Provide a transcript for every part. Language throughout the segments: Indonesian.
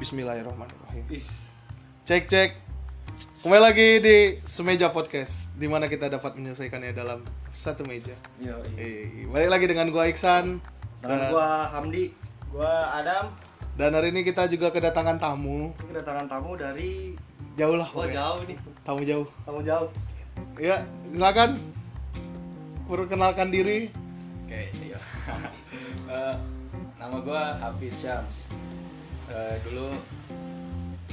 Bismillahirrahmanirrahim. Is. Cek cek. Kembali lagi di Semeja Podcast, di mana kita dapat menyelesaikannya dalam satu meja. Yo, Eh, iya. balik lagi dengan gua Iksan. Dan gua Hamdi, Gua Adam, Dan hari ini kita juga kedatangan tamu. kedatangan tamu dari Jauh lah. Oh jauh nih, Tamu jauh. tamu jauh. Ya, silakan. Perkenalkan diri. Oke, siap. Eh, nama gue Hafiz Syams. Eh, dulu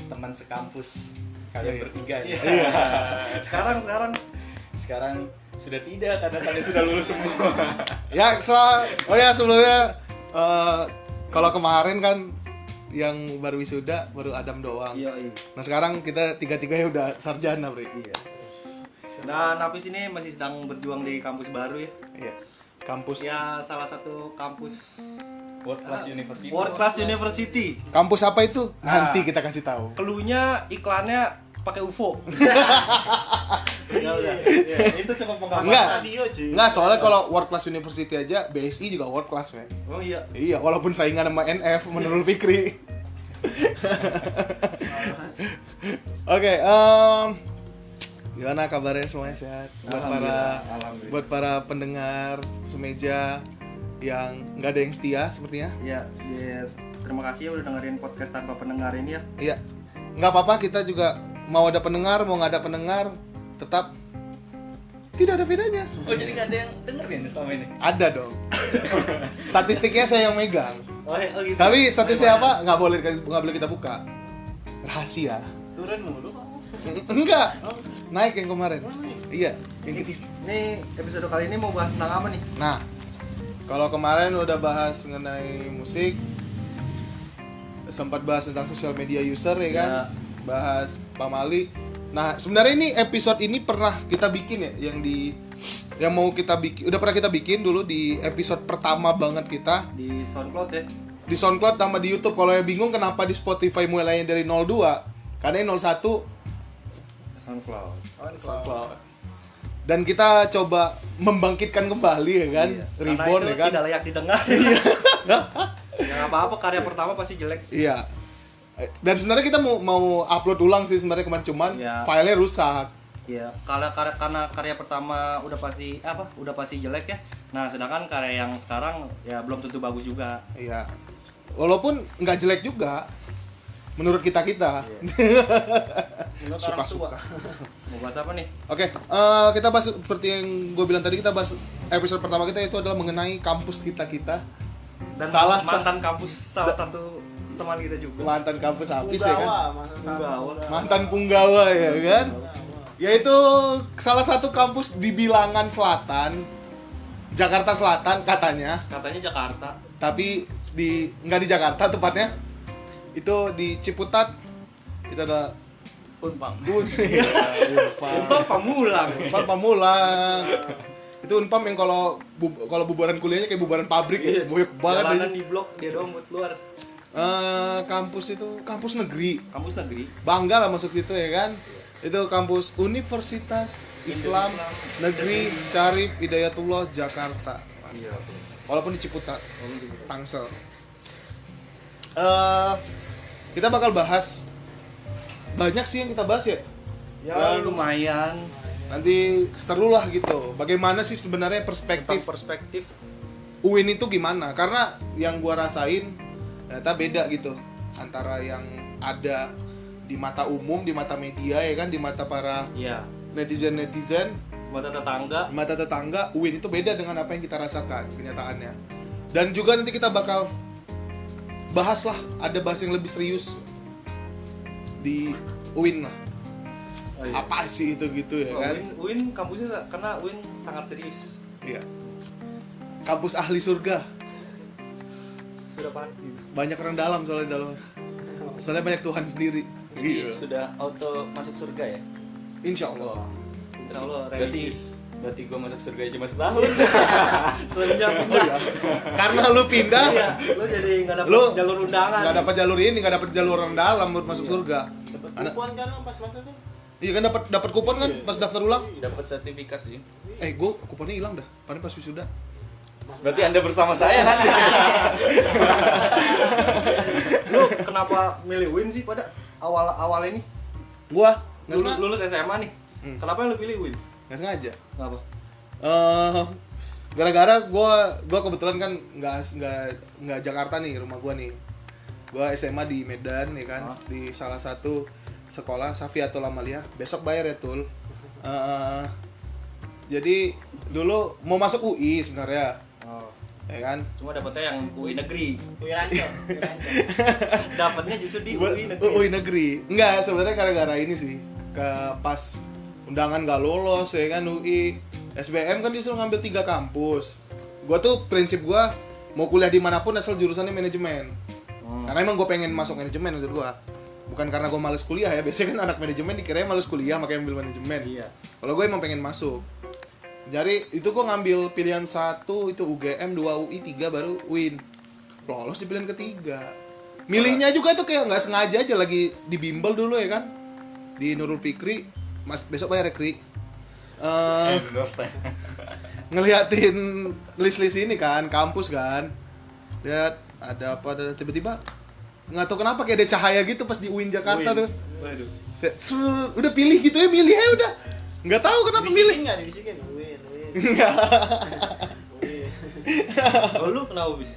teman sekampus kalian Iya. bertiga nih. Sekarang sekarang Sekarang sudah tidak karena kalian sudah lulus semua. Ya, sel- oh ya sebelumnya eh, kalau kemarin kan yang baru wisuda baru Adam doang. iya iya. Nah sekarang kita tiga-tiganya udah sarjana, Bre. Iya. Dan Hafiz ini masih sedang berjuang di kampus baru ya. Iya. Kampus Ya salah satu kampus World Class University. World Class University. kampus apa itu? Nah. Nanti kita kasih tahu. Keluhnya iklannya pakai UFO. ya udah. Ya, itu cukup pengalaman Enggak. radio cuy. Enggak, soalnya kalau world class university aja BSI juga world class, men. Oh iya. Iya, walaupun saingan sama NF menurut Fikri. Oke, em, gimana kabarnya semuanya sehat? Buat para Alhamdulillah, alhamdulillah. buat para pendengar semeja yang nggak ada yang setia sepertinya. Ya, yes. Terima kasih ya udah dengerin podcast tanpa pendengar ini ya. Iya, nggak apa-apa kita juga mau ada pendengar mau nggak ada pendengar tetap tidak ada bedanya. Oh, jadi nggak ada yang denger nih selama ini? Ada dong. Statistiknya saya yang megang. Oh, oh gitu. Tapi statistiknya apa? Nggak boleh nggak boleh kita buka. Rahasia. Turun mulu kamu. Enggak. Naik yang kemarin. Iya, yang Ini, ini episode kali ini mau bahas tentang apa nih? Nah, kalau kemarin udah bahas mengenai musik, sempat bahas tentang sosial media user ya kan, Ya. bahas pamali. Nah, sebenarnya ini episode ini pernah kita bikin ya, yang di yang mau kita bikin, udah pernah kita bikin dulu di episode pertama banget kita Di SoundCloud ya. di SoundCloud sama di YouTube. Kalau yang bingung kenapa di Spotify mulainya dari 02, karena yang 01 SoundCloud. SoundCloud. Dan kita coba membangkitkan kembali ya kan, Iya. reborn ya kan. tidak layak didengar. ya nggak apa-apa karya pertama pasti jelek. Iya. Eh, Dan sebenarnya kita mau mau upload ulang sih sebenarnya kemarin cuman Iya. filenya rusak. Ya, karena karena karena karya pertama udah pasti apa? Udah pasti jelek ya. Nah, sedangkan karya yang sekarang ya belum tentu bagus juga. Iya. Walaupun nggak jelek juga menurut kita kita. Menurut suka suka. Mau bahas apa nih? Oke, eh, kita bahas seperti yang gue bilang tadi kita bahas episode pertama kita itu adalah mengenai kampus kita kita Dan Salah, sa- mantan kampus salah satu teman kita juga. mantan kampus habis ya kan. Punggawa. Mantan punggawa ya kan. Yaitu salah satu kampus di bilangan selatan Jakarta Selatan katanya. Katanya Jakarta. tapi di nggak di Jakarta tepatnya itu di Ciputat itu ada Unpam. Unpam Unpam Pamulang. Unpam Pamulang itu Unpam yang kalau bu- kalau bubaran kuliahnya kayak bubaran pabrik ya banyak banget Jalanan di blok dia doang buat keluar. Eh, kampus itu kampus negeri Kampus negeri. bangga lah masuk situ ya kan itu kampus Universitas Islam Negeri Syarif Hidayatullah Jakarta Iya. walaupun di Ciputat Tangsel Eh, kita bakal bahas banyak sih yang kita bahas ya. Ya lumayan. nanti seru lah gitu. Bagaimana sih sebenarnya perspektif Tentang perspektif. UIN itu gimana? Karena yang gua rasain ternyata beda gitu antara yang ada di mata umum di mata media ya kan? Di mata para ya netizen netizen mata tetangga. Mata tetangga UIN itu beda dengan apa yang kita rasakan kenyataannya. Dan juga nanti kita bakal bahas lah ada bahas yang lebih serius di UIN lah Oh, iya. apa sih itu gitu ya Oh, kan Win, Win kampusnya karena Win sangat serius. iya kampus ahli surga Sudah pasti. banyak orang dalam soalnya di dalamnya soalnya banyak Tuhan sendiri Jadi Iya. sudah auto masuk surga ya? insya Allah Insya Allah Berarti religius. Berarti gua masuk surga cuma setahun. Semenjak oh iya karena lu pindah Iya, lu jadi nggak dapet Lu- jalur undangan. nggak dapat jalur ini nggak dapat jalur orang dalam buat masuk surga Dapat Anak- kupon kan lo pas masuk iya kan dapat dapat kupon kan pas daftar ulang Dapat sertifikat sih. eh gue kuponnya hilang dah paling pas wisuda Berarti Anda bersama saya kan? Lu kenapa milih Win sih pada awal awal ini? Gua Lulus, lulus SMA nih. Hmm. Kenapa lu pilih Win? Nggak sengaja. Kenapa? Eh, gara-gara gua gua kebetulan kan nggak nggak nggak Jakarta nih rumah gua nih. Gua SMA di Medan ya kan, Ah. di salah satu sekolah Safiatul Amalia. Besok bayar ya tul. Eh, jadi dulu mau masuk UI sebenarnya, Oh. ya kan. Cuma dapetnya yang UI negeri. Ranco, wih ranco. Dapatnya justru di UI negeri. UI negeri. Enggak, sebenarnya gara-gara ini sih. Ke pas undangan gak lolos ya kan UI. SBM kan disuruh ngambil tiga kampus. Gua tuh prinsip gua mau kuliah di mana pun asal jurusannya manajemen. Hmm. Karena emang gue pengen masuk manajemen maksud gua. Bukan karena gue males kuliah ya. Biasanya kan anak manajemen dikiranya males kuliah makanya ambil manajemen. Iya. Kalau gue emang pengen masuk. Jadi itu gue ngambil pilihan satu itu UGM, dua UI, tiga baru Win. Lolos di pilihan ketiga. Milihnya juga itu kayak nggak sengaja aja lagi di bimbel dulu ya kan. Di Nurul Fikri, Mas besok bayar ya Kri. Eh, ngeliatin list-list ini kan, kampus kan. Lihat ada apa ada tiba-tiba nggak tahu kenapa kayak ada cahaya gitu pas di UIN Jakarta Win. tuh. Waduh. Set, ser, udah pilih gitu ya milih aja udah. Nggak tahu kenapa milih. Dibisikin nggak? Dibisikin. Win. Oh, lu kenapa bis?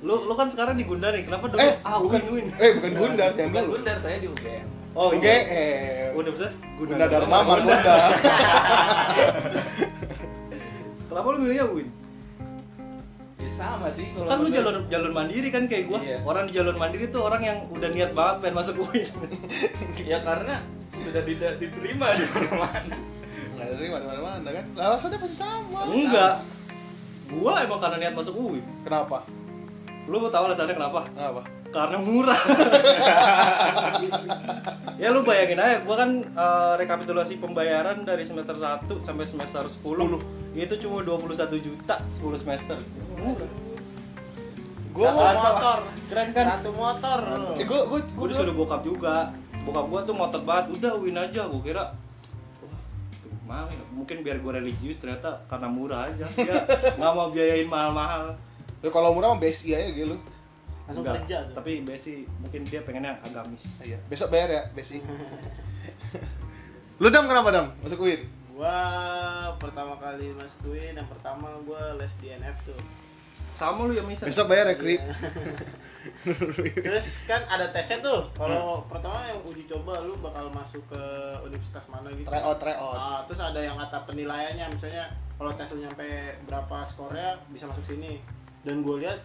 Lu lu kan sekarang di Gundar nih. Kenapa dulu? Eh, ah, bukan Win. Eh, bukan Gundar, jangan Bukan dulu. Gundar, saya di UGM. Oh, UGM. iya. Universitas Gunda Dharma Margonda. Kenapa lu milihnya Win? Ya sama sih kalau Kan lu jalur jalur mandiri kan kayak gua. Iya. Orang di jalur mandiri tuh orang yang udah niat banget pengen masuk UIN. Ya karena sudah tidak diterima di mana-mana. Nggak dari mana-mana kan. Alasannya pasti sama. Enggak. Gua emang karena niat masuk UIN. Kenapa? Lu mau tahu alasannya kenapa? Kenapa? Karena murah. ya lu bayangin aja, gua kan eh, rekapitulasi pembayaran dari semester 1 sampai semester 10, itu cuma 21 juta 10 semester. Murah. Gua Satu mau motor. Keren kan? Satu motor. Eh, gua gua Gue disuruh bokap juga. Bokap gua tuh ngotot banget, udah win aja. Gua kira wah, gimana? Mungkin biar gue religius ternyata karena murah aja. Dia nggak mau biayain mahal-mahal. Ya kalau murah mah BSI aja gitu. Langsung Enggak, kerja tuh. Tapi Besi mungkin dia pengennya agamis. Iya, besok bayar ya BSI. Lu dam kenapa dam? Masuk UIN? Gua pertama kali masuk UIN, yang pertama gua les di NF tuh. Sama lu ya misal. Besok bayar ya Kri. Terus kan ada tesnya tuh. Kalau pertama yang uji coba lu bakal masuk ke universitas mana gitu. Try out, try out. Ah, terus ada yang kata penilaiannya misalnya kalau tes lu nyampe berapa skornya bisa masuk sini. Dan gue lihat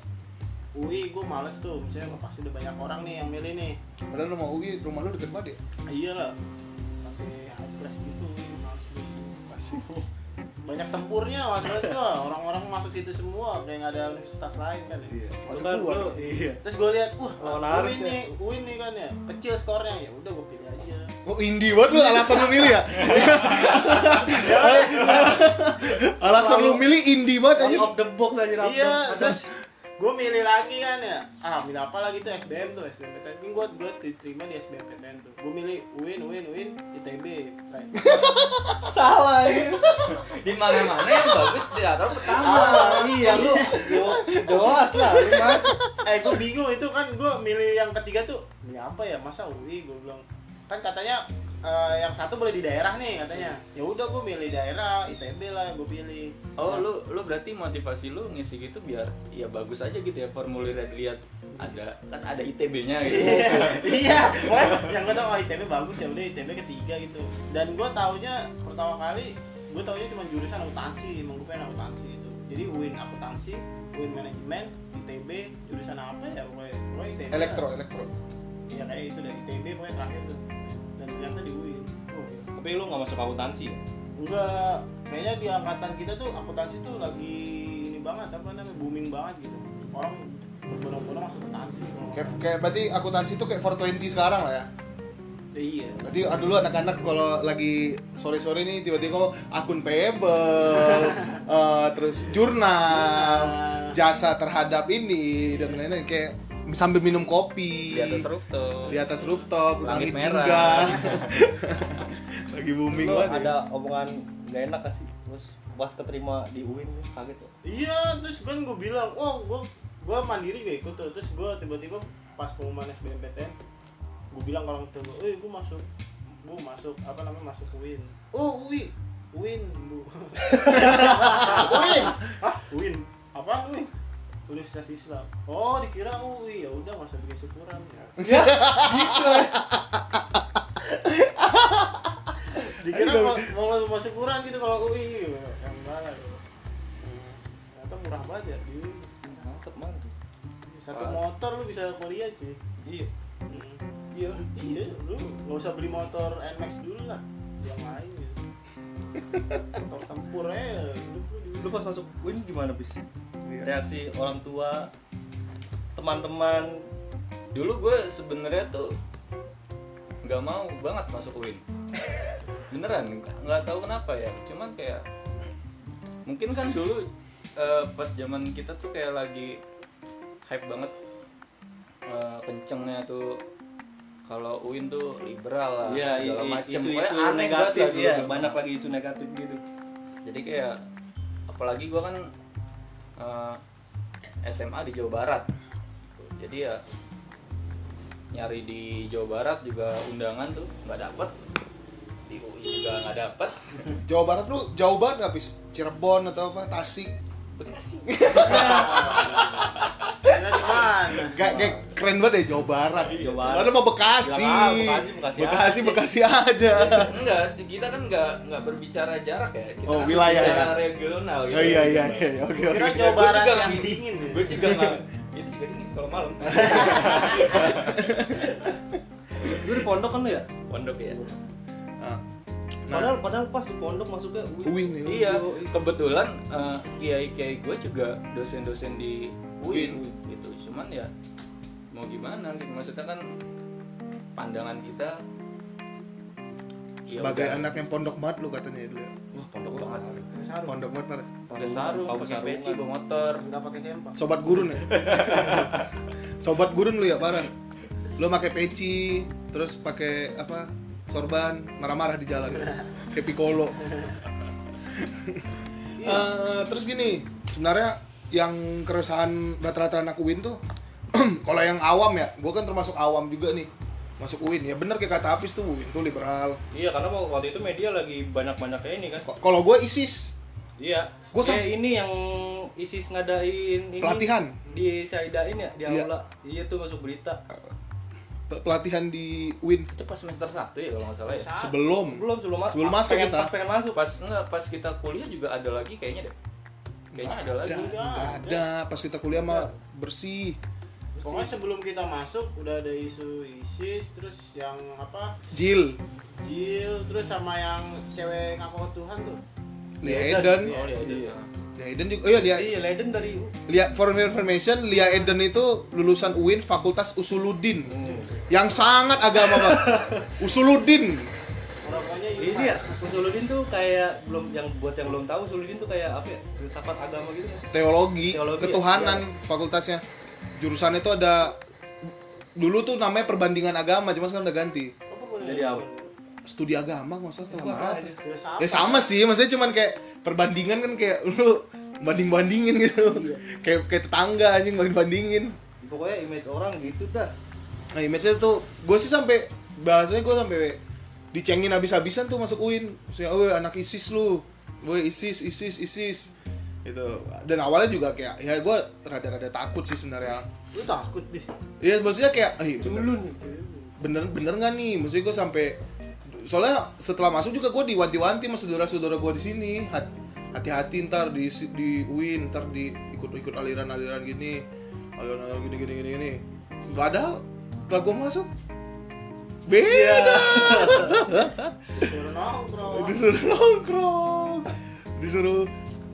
UI gue males tuh, misalnya "Wah, pasti udah banyak orang nih yang milih nih. Padahal lu mau UI, rumah lu deket banget ya? Ah, iya lah. Pakai high class gitu, UI, males. Masih. Banyak tempurnya maksudnya tuh orang-orang masuk situ semua kayak nggak ada universitas lain kan ya. Masuk Kan gua. lu, Iya. Terus gue lihat, wah, Lawan UI Haris nih, UI nih kan ya, kecil skornya ya udah gue pilih aja. Oh indie banget lu alasan lu milih ya? alasan lu milih indie banget aja. Out of the box aja. Iya, terus gue milih lagi kan ya. Ah, milih apa lagi tuh SBM tuh, SBM PTN. Ini gue gue diterima di SBM PTN tuh. Gue milih UIN, UIN, UIN, ITB. Right. salah ya. Di mana-mana yang bagus teater pertama. Ah, iya lu jelas lah lu masuk. eh, gue bingung itu kan gue milih yang ketiga tuh. Milih apa ya? Masa UI? Gue bilang kan katanya eh, yang satu boleh di daerah nih katanya. Ya udah gue milih daerah, ITB lah gue pilih. Oh, lu lu berarti motivasi lu ngisi gitu biar ya bagus aja gitu ya formulirnya dilihat ada kan ada ITB-nya gitu. iya, pokoknya yang gue tau oh ITB bagus ya udah ITB ketiga gitu. Dan gue taunya pertama kali gue taunya cuma jurusan akuntansi, emang gue pengen akuntansi itu. Jadi UIN akuntansi, UIN manajemen, ITB jurusan apa ya pokoknya, pokoknya ITB. lah. Elektro, elektro. Iya kayak itu dari ITB pokoknya terakhir tuh. Dan ternyata di UIN. Oh, Tapi lu nggak masuk akuntansi ya? enggak, kayaknya di angkatan kita tuh akuntansi tuh lagi ini banget apa namanya booming banget gitu. Orang berbondong-bondong masuk akuntansi. Kayak, kayak berarti akuntansi itu kayak 420 sekarang lah ya. Iya. Berarti ah, dulu anak-anak kalau lagi sore-sore nih tiba-tiba kok akun payable, eh, terus jurnal, jasa terhadap ini dan lain-lain kayak sambil minum kopi Di atas rooftop. di atas rooftop, Langit langit merah. jingga. lagi booming banget. ya. ada omongan gak enak kan sih? Terus pas keterima di UIN kaget ya? Iya, terus kan gue bilang, oh gue gue mandiri juga ikut tuh terus gue tiba-tiba pas pengumuman SBMPTN gue bilang kalau tua gue eh gue masuk gue masuk apa namanya masuk UIN Oh, Wi. UIN bu UIN ah UIN apa UIN Universitas Islam. Oh dikira UI ya udah masa bikin syukuran ya. Gitu. Dikira mau, mau mau syukuran gitu kalau UI yang mana tuh Hmm, ternyata murah banget ya di UI. Mantep mantep satu motor lu bisa kuliah cuy. Iya. Hmm. iya iya lu nggak usah beli motor Nmax dulu lah. Yang lain gitu. Motor tempur aja hidup lu lu pas masuk UIN gimana bis Iya. reaksi orang tua teman-teman Dulu gue sebenarnya tuh nggak mau banget masuk UIN. Beneran, nggak tahu kenapa ya. Cuman kayak mungkin kan dulu eh, pas zaman kita tuh kayak lagi hype banget eh, kencengnya tuh kalau UIN tuh liberal lah Iya, segala macem isu-isu negatif ya, banyak lagi isu negatif gitu. jadi kayak apalagi gua kan eh, SMA di Jawa Barat. Jadi ya nyari di Jawa Barat juga undangan tuh nggak dapet. Di UI juga nggak dapet. Jawa Barat lu jauh banget nggak Cirebon atau apa? Tasik? Bekasi Kira di mana Kayak kayak keren banget deh Jawa Barat. Jawa Barat. Ada mau Bekasi. Ya, Bekasi, Bekasi Bekasi, aja. Bekasi aja. enggak kita kan nggak nggak berbicara jarak ya kita Oh, kan wilayah ya. regional gitu Oh iya iya iya. Oke Kira oke. Jawa Gua Barat yang dingin ya? gue juga nggak itu juga dingin kalau malam Lu di pondok kan lu ya? pondok ya Nah, Padahal padahal pas di pondok masuknya UIN. Uwin ya. Iya, kebetulan eh, kiai-kiai gue juga dosen-dosen di UIN gitu. Cuman ya mau gimana gitu. Maksudnya kan pandangan kita ya Sebagai udah. anak yang pondok banget lu katanya ya dulu ya. wah pondok banget. Sarung. Pondok banget parah. Pakai sarung, pakai peci, bawa motor. Nggak pakai sempak. Sobat gurun ya. Sobat gurun lu ya parah. Lu pakai peci, terus pakai apa? Sorban, marah-marah di jalan. Kayak Piccolo. Eh, terus gini, sebenarnya yang keresahan rata-rata anak UIN tuh kalau yang awam ya, gue kan termasuk awam juga nih masuk UIN ya bener kayak kata Apis tuh UIN tuh liberal Iya, karena waktu itu media lagi banyak-banyaknya ini kan. Kalau gue ISIS Iya. Gua sam- Kayak ini yang ISIS ngadain ini Pelatihan. di Saidain ya di Iya. aula. Iya tuh masuk berita. pe- pelatihan di UIN Itu pas semester 1 ya kalau nggak salah ya. sebelum Sebelum sebelum, ma- Sebelum masuk pengen, kita. Pas pengen masuk. Pas enggak pas kita kuliah juga ada lagi kayaknya deh. Kayaknya ada lagi. ada nggak ada. pas kita kuliah mah bersih. Pokoknya sebelum kita masuk udah ada isu ISIS, terus yang apa? Jill Jill, terus sama yang cewek ngaku Tuhan tuh. Lia Eden. Eden Oh, iya, Iya. iya. Lia Eden juga. Oh iya Lia Iya, legend dari Lia for your information Lia Eden itu lulusan UIN Fakultas Usuluddin. Yang sangat agama banget Usuluddin. Pokoknya ini ya. Usuludin tuh kayak belum yang buat yang belum tahu Usuludin tuh kayak apa ya filsafat agama gitu kan teologi, Teologi, ketuhanan fakultasnya. Jurusannya itu ada dulu tuh namanya perbandingan agama cuma sekarang udah ganti. Jadi apa? studi agama nggak usah tahu apa. aja. Filsafat. ya sama sih maksudnya cuman kayak perbandingan kan kayak lu banding bandingin gitu kayak kayak tetangga anjing banding bandingin pokoknya image orang gitu dah. Nah image-nya tuh gue sih sampai bahasanya gue sampai dicengin habis-habisan tuh masuk UIN maksudnya oh anak ISIS lu. Gue ISIS ISIS ISIS. Gitu. Dan awalnya juga kayak ya gue rada-rada takut sih sebenarnya. Lu takut deh. Iya maksudnya kayak "Ih, bener, bener bener nggak nih? Maksudnya gue sampai soalnya setelah masuk juga gue diwanti-wanti sama saudara-saudara gue di sini. Hat- hati-hati ntar di di UIN ntar di ikut-ikut aliran-aliran gini. Aliran-aliran gini gini gini gini. Ada setelah gue masuk beda. Suruh nongkrong. disuruh nongkrong. Disuruh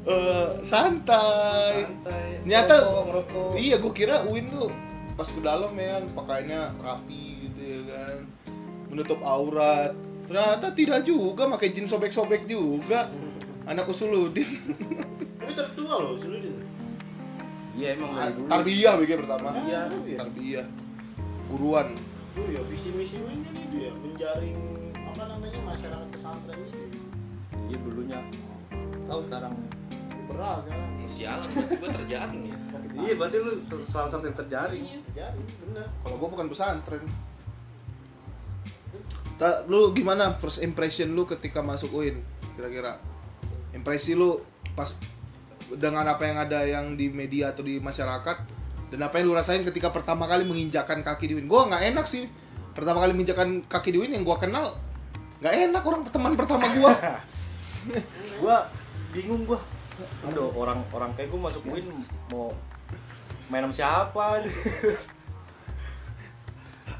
eh, santai. Santai. Nyata ngerokok. iya gue kira Uin tuh pas ke dalam ya kan pakainya rapi gitu ya kan. Menutup aurat. Ternyata tidak juga pakai jeans sobek-sobek juga. Anak usuludin Tapi tertua loh, Suludin. iya emang dari dulu. Tarbiyah BG pertama. Iya. tarbiyah. Guruan Tuh ya visi misi ini itu ya menjaring apa namanya masyarakat pesantren itu. iya dulunya tahu sekarang liberal sekarang sialan gue terjaring ya Iya, berarti lu salah satu yang terjaring. iya terjadi bener Kalau gua bukan pesantren. Ta, lu gimana first impression lu ketika masuk UIN? Kira-kira impresi lu pas dengan apa yang ada yang di media atau di masyarakat dan apa yang lu rasain ketika pertama kali menginjakan kaki di UIN? Gua nggak enak sih. Pertama kali menginjakan kaki di UIN yang gua kenal nggak enak orang teman pertama gua. Gua bingung gua. Aduh, orang orang kayak gua masuk UIN mau main sama siapa?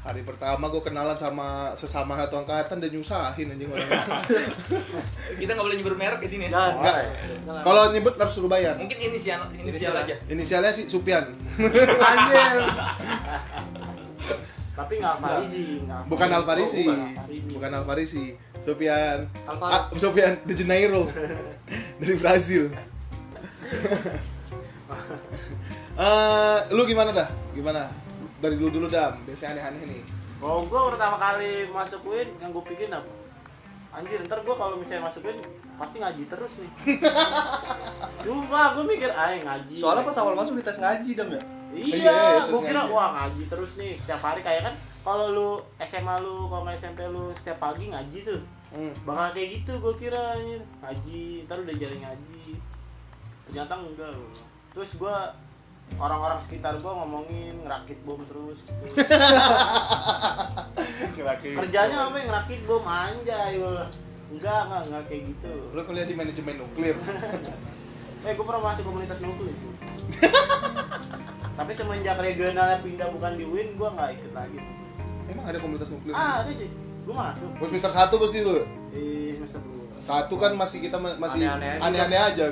Hari pertama gua kenalan sama sesama satu angkatan dan nyusahin anjing orang. kita nggak boleh nyebut merek di sini ya jangan. Kalau nyebut harus suruh bayar. mungkin inisial inisial aja Inisialnya sih Supian. anjir. tapi nggak nggak Bukan Alfarisi. Oh, bukan Alfarisi. Bukan Alfarisi. Sofian. Alvaro. Ah, Sofian de Janeiro. Dari Brazil. Eh, lu gimana dah? Gimana? Dari dulu dulu dam. Biasanya aneh-aneh nih. Kalau gue pertama kali masuk UIN, yang gue pikirin apa? Anjir, ntar gue kalau misalnya masuk UIN, pasti ngaji terus nih. Sumpah, gue mikir, ah ngaji. Soalnya pas awal masuk dites ngaji dam ya. Iya, Iya, terus gue kira ngaji. wah ngaji terus nih setiap hari kayak kan kalau lu SMA lu, kalau nggak SMP lu setiap pagi ngaji tuh. Hmm. Bakal kayak gitu gue kira anjir. ngaji, ntar udah jadi ngaji. Ternyata enggak. gua. Terus gue orang-orang sekitar gue ngomongin ngerakit bom terus. gitu. Kerjanya apa yang ngerakit bom anjay bilang. Enggak, enggak, enggak kayak gitu. Lu kuliah di manajemen nuklir. Eh, gue pernah masuk komunitas nuklir sih. Tapi semenjak regionalnya pindah bukan di UIN, gue nggak ikut lagi. Emang ada komunitas nuklir? Ah, ada sih. Gue masuk. Pas semester satu pasti lu. Di semester dua. Satu kan masih kita ma- masih Aneh-aneh aja.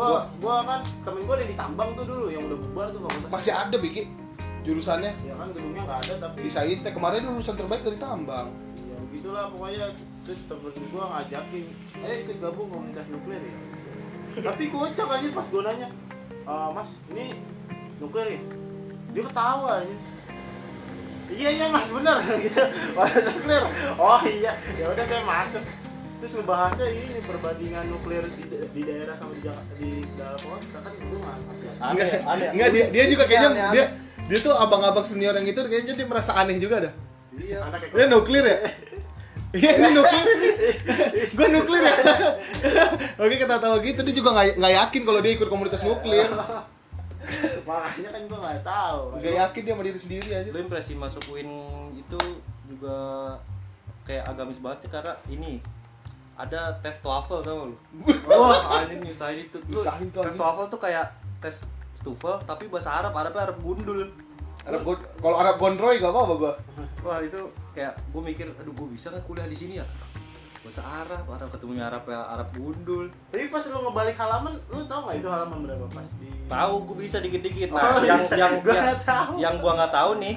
Gua, gua kan temen gua ada di tambang tuh dulu yang udah bubar tuh fakultas. Masih ada Biki jurusannya Ya kan gedungnya nggak ada tapi di Saintek kemarin lulusan terbaik dari tambang. ya gitulah pokoknya terus temen gua ngajakin, eh ikut gabung komunitas nuklir ya. tapi kocak aja pas gua nanya, "Ah, mas ini nuklir ya? Dia ketawa aja. Iya iya mas bener gitu. Nuklir. Oh iya, ya udah saya masuk. Terus ngebahasnya ini perbandingan nuklir di, di daerah sama di Jakarta di dalam kota kan itu nggak. Aneh, Enggak, aneh. enggak dia, dia juga kayaknya Aneh, aneh. dia dia tuh abang-abang senior yang itu kayaknya dia merasa aneh juga dah. Iya. Anak Dia nuklir ya? Iya ini nuklir ini. Gue nuklir ya. Oke kita tahu gitu dia juga nggak nggak yakin kalau dia ikut komunitas nuklir. Makanya kan gua nggak tahu. Nggak yakin dia sama diri sendiri aja. Lu impresi masuk UIN itu juga kayak agamis banget sih karena ini ada tes TOEFL tau gak lu? Wah, anjing nyusahin itu. Tuh, Nyusahin tuh, tes anjing. TOEFL tuh kayak tes TOEFL tapi bahasa Arab, Arabnya Arab gundul. Arab gon- kalau Arab gondroy gak apa-apa gua. Wah, itu kayak gue mikir, aduh gue bisa kan kuliah di sini ya? Bahasa Arab, Arab ketemunya Arab ya Arab gundul. Tapi pas lu ngebalik halaman, lu tau nggak itu halaman berapa pas di Tahu gue bisa dikit-dikit. Oh, Nah, yang bisa. yang Gua yang, nggak tahu. yang gua nggak tahu nih,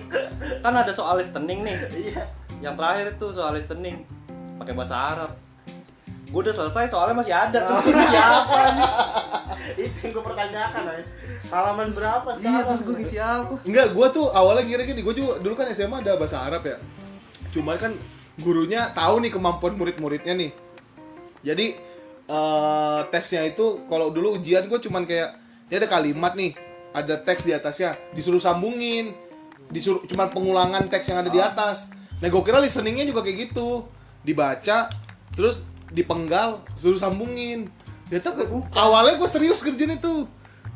kan ada soal listening nih. Iya. Yang terakhir itu soal listening pakai bahasa Arab. Gue udah selesai soalnya masih ada terus ini siapa nih? itu yang gue pertanyakan aja. Halaman berapa sekarang? Iya terus gue ngisi apa? Enggak, gua tuh awalnya kira gini, gua juga dulu kan SMA ada bahasa Arab ya. Cuman kan gurunya tahu nih kemampuan murid-muridnya nih. Jadi eh tesnya itu kalau dulu ujian gua cuman kayak ya ada kalimat nih, ada teks di atasnya, disuruh sambungin. Disuruh cuman pengulangan teks yang ada di atas. Nah, gua kira listeningnya juga kayak gitu. Dibaca, terus dipenggal, suruh sambungin. Ternyata gua- awalnya gue serius kerjain itu.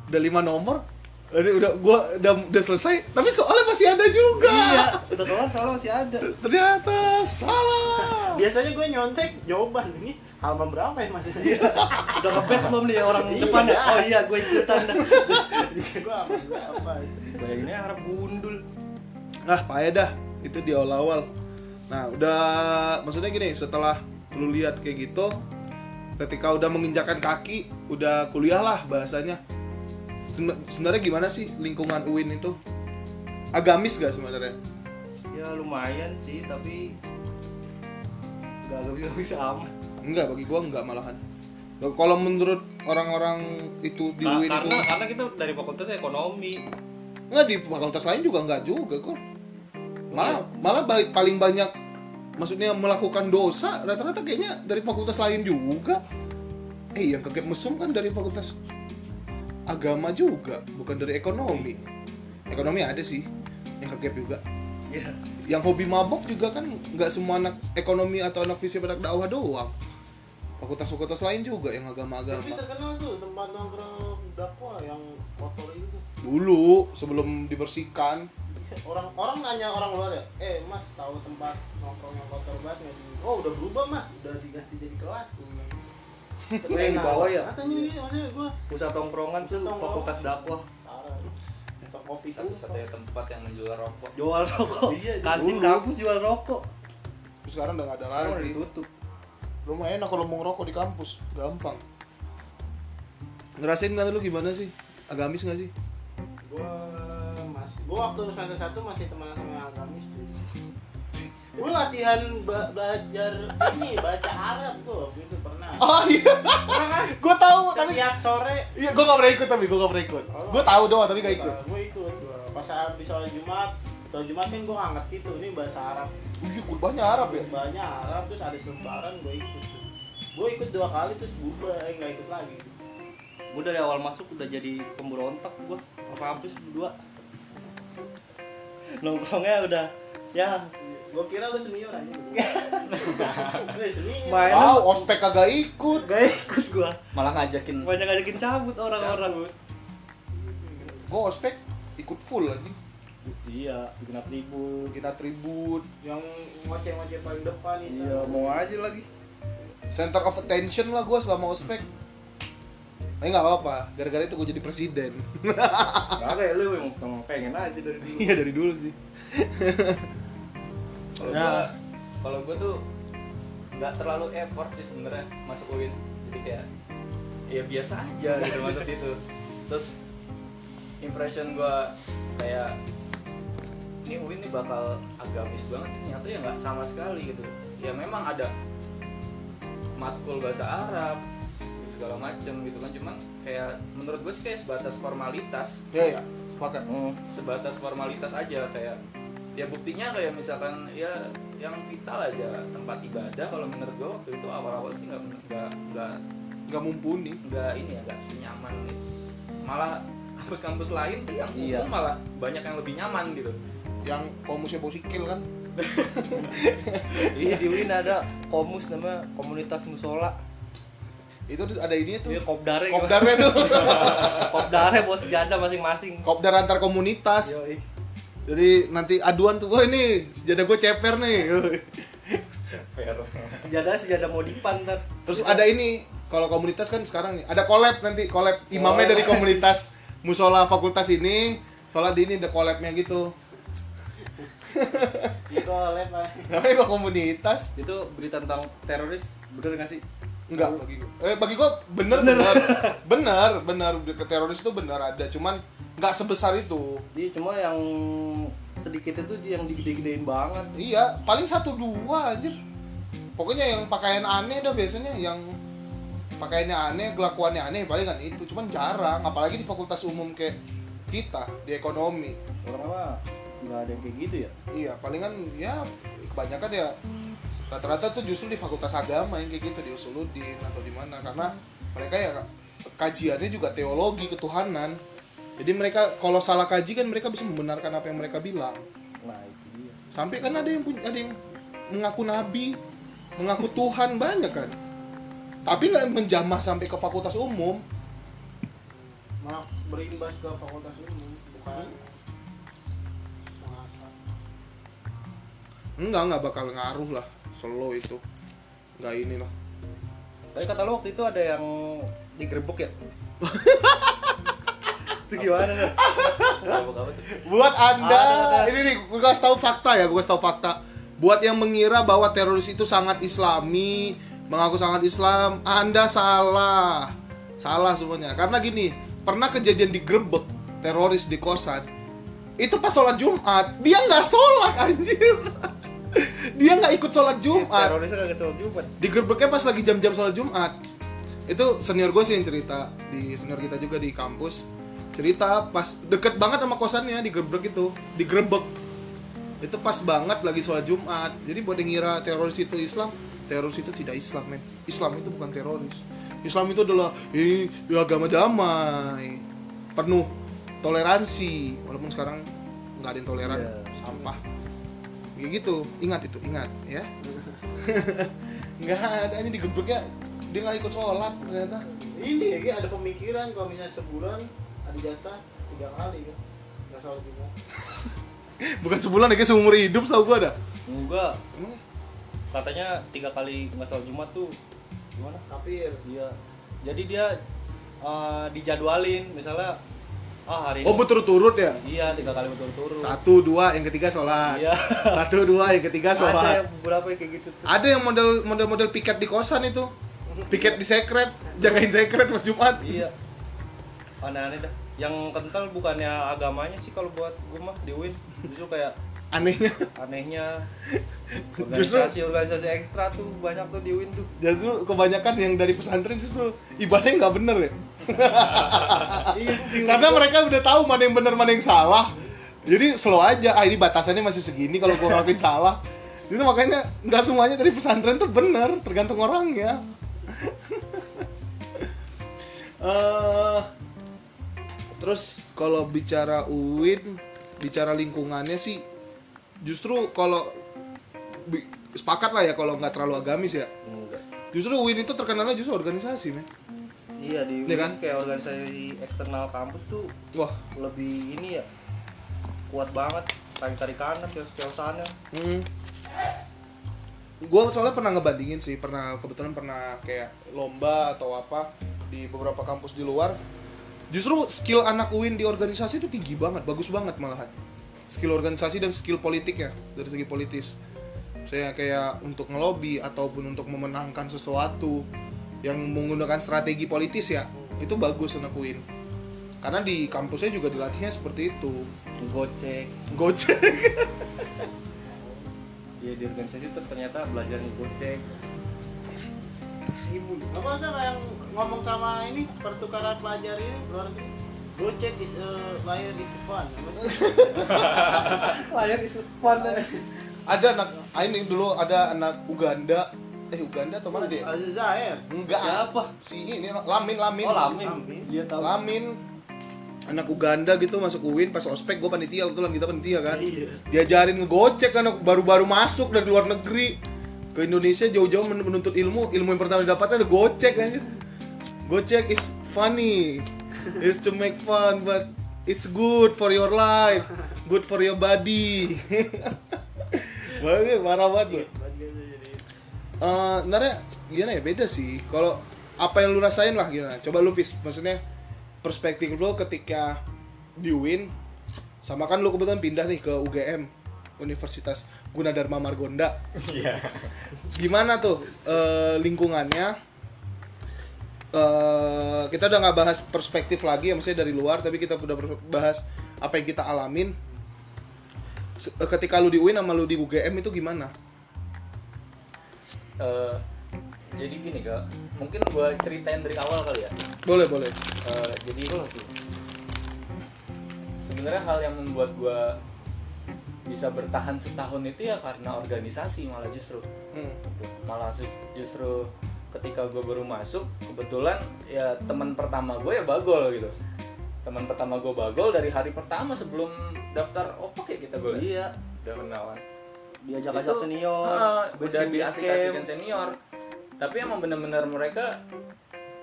Udah lima nomor, Udah, udah gua udah, udah selesai, tapi soalnya masih ada juga. Iya, udah kelar soalnya masih ada. Ternyata salah. Biasanya gue nyontek jawaban ini halaman berapa ya mas? Udah ngebet belum nih orang depan ya? Oh iya, gue ikutan dah. gue halaman berapa? Bayanginnya Arab gundul. Ah, payah dah. Itu di awal-awal. Nah, udah maksudnya gini, setelah lu lihat kayak gitu, ketika udah menginjakan kaki, udah kuliah lah bahasanya. Seben- Sebenarnya gimana sih lingkungan UIN itu? Agamis gak sebenarnya? Ya lumayan sih, tapi nggak bisa bisa amat. Enggak, bagi gua enggak malahan. Kalau menurut orang-orang itu di Nah, UIN itu karena karena kita dari fakultas ekonomi. Enggak di fakultas lain juga enggak juga kok. Malah malah ba- paling banyak maksudnya melakukan dosa rata-rata kayaknya dari fakultas lain juga. eh yang kegap mesum kan dari fakultas agama juga bukan dari ekonomi ekonomi ada sih yang kegap juga Iya. yang hobi mabok juga kan nggak semua anak ekonomi atau anak visi pada dakwah doang fakultas-fakultas lain juga yang Tapi agama-agama terkenal tuh tempat nongkrong dakwah yang kotor itu. dulu sebelum dibersihkan Orang orang nanya orang luar ya, eh mas tahu tempat nongkrong yang kotor banget nggak di? Oh udah berubah mas, udah diganti jadi kelas. Gua bilang. Oh, yang di bawah ya? Katanya iya, maksudnya gua Pusat tongkrongan tuh fakultas dakwah. kopi. Satu-satunya tempat yang menjual rokok. Jual rokok. Iya, Kantin kampus jual rokok. Terus sekarang udah nggak ada udah lagi ditutup. rumah enak kalau mau ngerokok di kampus gampang ngerasain kan lu gimana sih agamis nggak sih Gua gua waktu semester satu masih temenan sama agamis tuh. Gua latihan ba- belajar ini baca Arab tuh waktu itu pernah. oh iya Pernah kan? gue tahu tapi Setiap sore iya gue gak pernah ikut tapi gue gak pernah ikut gue tahu doang tapi gak ikut Gue ikut. Gua. Pas habis sholat Jumat, sholat Jumat kan gue nggak ngerti tuh ini bahasa Arab. iya kurbahnya Arab ya Banyak Arab terus ada selebaran gue ikut. Gue ikut dua kali terus bubar, eh, nggak ikut lagi. Gue dari awal masuk udah jadi pemberontak gue ke kampus berdua. Nongkrongnya udah ya Gue kira lu senior aja. Gue senior. main lu ospek kagak ikut gak ikut gua. Malah ngajakin Banyak ngajakin cabut orang-orang. gue ospek ikut full aja Iya, bikin atribut. bikin atribut Yang ngoceh-ngoceh paling depan nih. Iya, mau aja lagi. center of attention lah gue selama ospek tapi nggak apa-apa gara-gara itu gue jadi presiden Kagak ya lu yang emang pengen aja dari dulu. iya dari dulu sih Kalau Nah. gua kalau gua tuh nggak terlalu effort sih sebenarnya masuk UIN. Jadi kayak ya biasa aja gitu masuk situ. Terus impression gua kayak ini UIN nih bakal agamis banget ternyata ya nggak sama sekali gitu. Ya memang ada matkul bahasa Arab segala macem gitu kan. Cuman kayak menurut gue sih kayak sebatas formalitas. Ya ya sepakat. Hmm. sebatas formalitas aja kayak ya buktinya kayak misalkan ya yang vital aja tempat ibadah kalau menurut gue waktu itu awal-awal sih nggak nggak nggak nggak mumpuni. Nggak ini ya nggak senyaman itu malah kampus-kampus lain tuh yang umum Iya. malah banyak yang lebih nyaman gitu. Yang komusnya bosikil kan? Iya di UIN ada komus namanya komunitas musola. Itu tuh ada ini tuh Iya kopdare. kopdarnya tuh kopdare bawa sejadah masing-masing. kopdar antar komunitas Yoi. jadi nanti aduan tuh gue ini sejadah gue ceper nih Sejadah sejadah mau dipan ntar. terus ada ini kalau komunitas kan sekarang nih ada collab nanti collab imamnya dari komunitas musola fakultas ini sholat di ini ada collabnya gitu Itu oleh pak. namanya komunitas Itu berita tentang teroris bener gak sih? Enggak bagi gue eh bagi gue bener bener. bener. Bener ke teroris itu bener ada cuman nggak sebesar itu. Iya cuma yang sedikit itu yang digede-gedein banget. iya paling satu dua aja pokoknya yang pakaian aneh dah biasanya yang pakaiannya aneh kelakuannya aneh paling kan itu. Cuman jarang apalagi di fakultas umum kayak kita di ekonomi. Orang apa? Nggak ada yang kayak gitu ya? iya palingan ya kebanyakan ya rata-rata tuh justru di fakultas agama yang kayak gitu di Usuludin atau di mana karena mereka ya kajiannya juga teologi ketuhanan jadi mereka kalau salah kaji kan mereka bisa membenarkan apa yang mereka bilang Nah itu dia. sampai kan ada yang punya ada yang mengaku nabi mengaku Tuhan banyak kan tapi nggak menjamah sampai ke fakultas umum Malah berimbas ke fakultas umum bukan. Mengapa? enggak nggak bakal ngaruh lah slow itu. Nggak inilah. Tapi kata lo waktu itu ada yang digerebek ya? itu gimana tuh? Buat anda Ada, ada. ini nih gue kasih tahu fakta ya gue kasih tahu fakta. Buat yang mengira bahwa teroris itu sangat islami mengaku sangat Islam anda salah. Salah semuanya. Karena gini pernah kejadian digrebek teroris di kosan itu pas sholat Jumat dia nggak sholat anjir dia nggak ikut sholat Jumat. Terorisnya kagak sholat Jumat. digerebeknya pas lagi jam-jam sholat Jumat. Itu senior gue sih yang cerita di senior kita juga di kampus. Cerita pas deket banget sama kosannya digerebek itu digerebek itu pas banget lagi sholat Jumat. Jadi buat yang ngira teroris itu Islam teroris itu tidak Islam men. Islam itu bukan teroris. Islam itu adalah eh, agama damai penuh toleransi. Walaupun sekarang nggak ada yang toleran Iya. sampah kayak gitu ingat itu ingat ya. Nggak ada hanya digebreknya dia nggak ikut sholat ternyata. Ini ya ada pemikiran kalau misalnya sebulan ada jatah tiga kali kan. Nggak salah juga bukan sebulan ya kayak seumur hidup tau gua ada. Enggak. Emang katanya tiga kali nggak sholat jumat tuh gimana? Kafir iya. Jadi dia eh, dijadwalin misalnya ah hari ini. oh berturut-turut ya? Iya tiga kali berturut-turut. Satu dua yang ketiga sholat. Iya. Satu dua yang ketiga ada sholat. yang beberapa yang kayak gitu tuh. Ada yang model model model piket di kosan itu. Piket di secret. Jagain secret pas jumat. Iya. Aneh-aneh dah. Yang kental bukannya agamanya sih kalau buat gue mah di Win. Justru kayak anehnya. Anehnya. Justru- organisasi organisasi ekstra tuh banyak tuh di Win tuh. Justru kebanyakan yang dari pesantren justru ibadahnya nggak bener ya. Iya karena mereka udah tahu mana yang bener mana yang salah. Jadi slow aja ah ini batasannya masih segini kalau gua ngelakuin salah. Itu makanya nggak semuanya dari pesantren tuh bener tergantung orangnya Eh, terus kalau bicara UIN bicara lingkungannya sih justru kalau sepakat lah ya kalau nggak terlalu agamis ya enggak justru UIN itu terkenalnya justru organisasi men iya di Iya Win kan? kayak organisasi eksternal kampus tuh wah lebih ini ya kuat banget tarik tarikannya kios kiosannya Hmm. Gue soalnya pernah ngebandingin sih, pernah kebetulan pernah kayak lomba atau apa di beberapa kampus di luar. Justru skill anak UIN di organisasi itu tinggi banget, bagus banget malahan. Skill organisasi dan skill politik ya, dari segi politis. Saya kayak untuk ngelobi ataupun untuk memenangkan sesuatu yang menggunakan strategi politis ya, itu bagus anak UIN. Karena di kampusnya juga dilatihnya seperti itu. gocek Gojek. ya di organisasi tuh ternyata belajar ngegocek ibu apa ada yang ngomong sama ini pertukaran pelajar ini luar negeri Gojek is a liar is fun? Layar is fun. Ada anak, ini dulu ada anak Uganda. Eh Uganda atau mana dia? Aziz Zahir Enggak. Siapa? Si ini Lamin, Lamin. Oh lamin. Lamin. iya tahu. Lamin. Anak Uganda gitu masuk UIN pas ospek gue panitia kebetulan kita panitia kan. Iya. diajarin ngegocek anak baru-baru masuk dari luar negeri. Ke Indonesia jauh-jauh men- menuntut ilmu. Ilmu yang pertama didapatnya ada gocek anjir. Gocek is funny is to make fun but it's good for your life good for your body. Banget banget Bagian tuh jadi. Eh, sebenarnya gimana ya beda sih. Kalau apa yang lu rasain lah gimana? Coba lu Fis maksudnya perspektif lu ketika di UIN sama kan lu kebetulan pindah nih ke UGM Universitas Gunadarma Margonda. Iya. gimana tuh eh, lingkungannya Eh, kita udah nggak bahas perspektif lagi ya maksudnya dari luar tapi kita udah bahas apa yang kita alamin. Eh, ketika lu di UIN sama lu di UGM itu gimana? Eh, jadi gini kak. Mungkin gua ceritain dari awal kali ya. Boleh boleh. Eh, jadi sebenarnya hal yang membuat gua bisa bertahan setahun itu ya karena organisasi malah justru. Hmm. Gitu. malah justru ketika gue baru masuk kebetulan ya teman pertama gue ya bagol gitu. Teman pertama gue bagol dari hari pertama sebelum daftar opak ya kita gue iya. Udah kenalan. Diajak-ajak senior base udah diaplikasikan senior. Tapi emang bener-bener mereka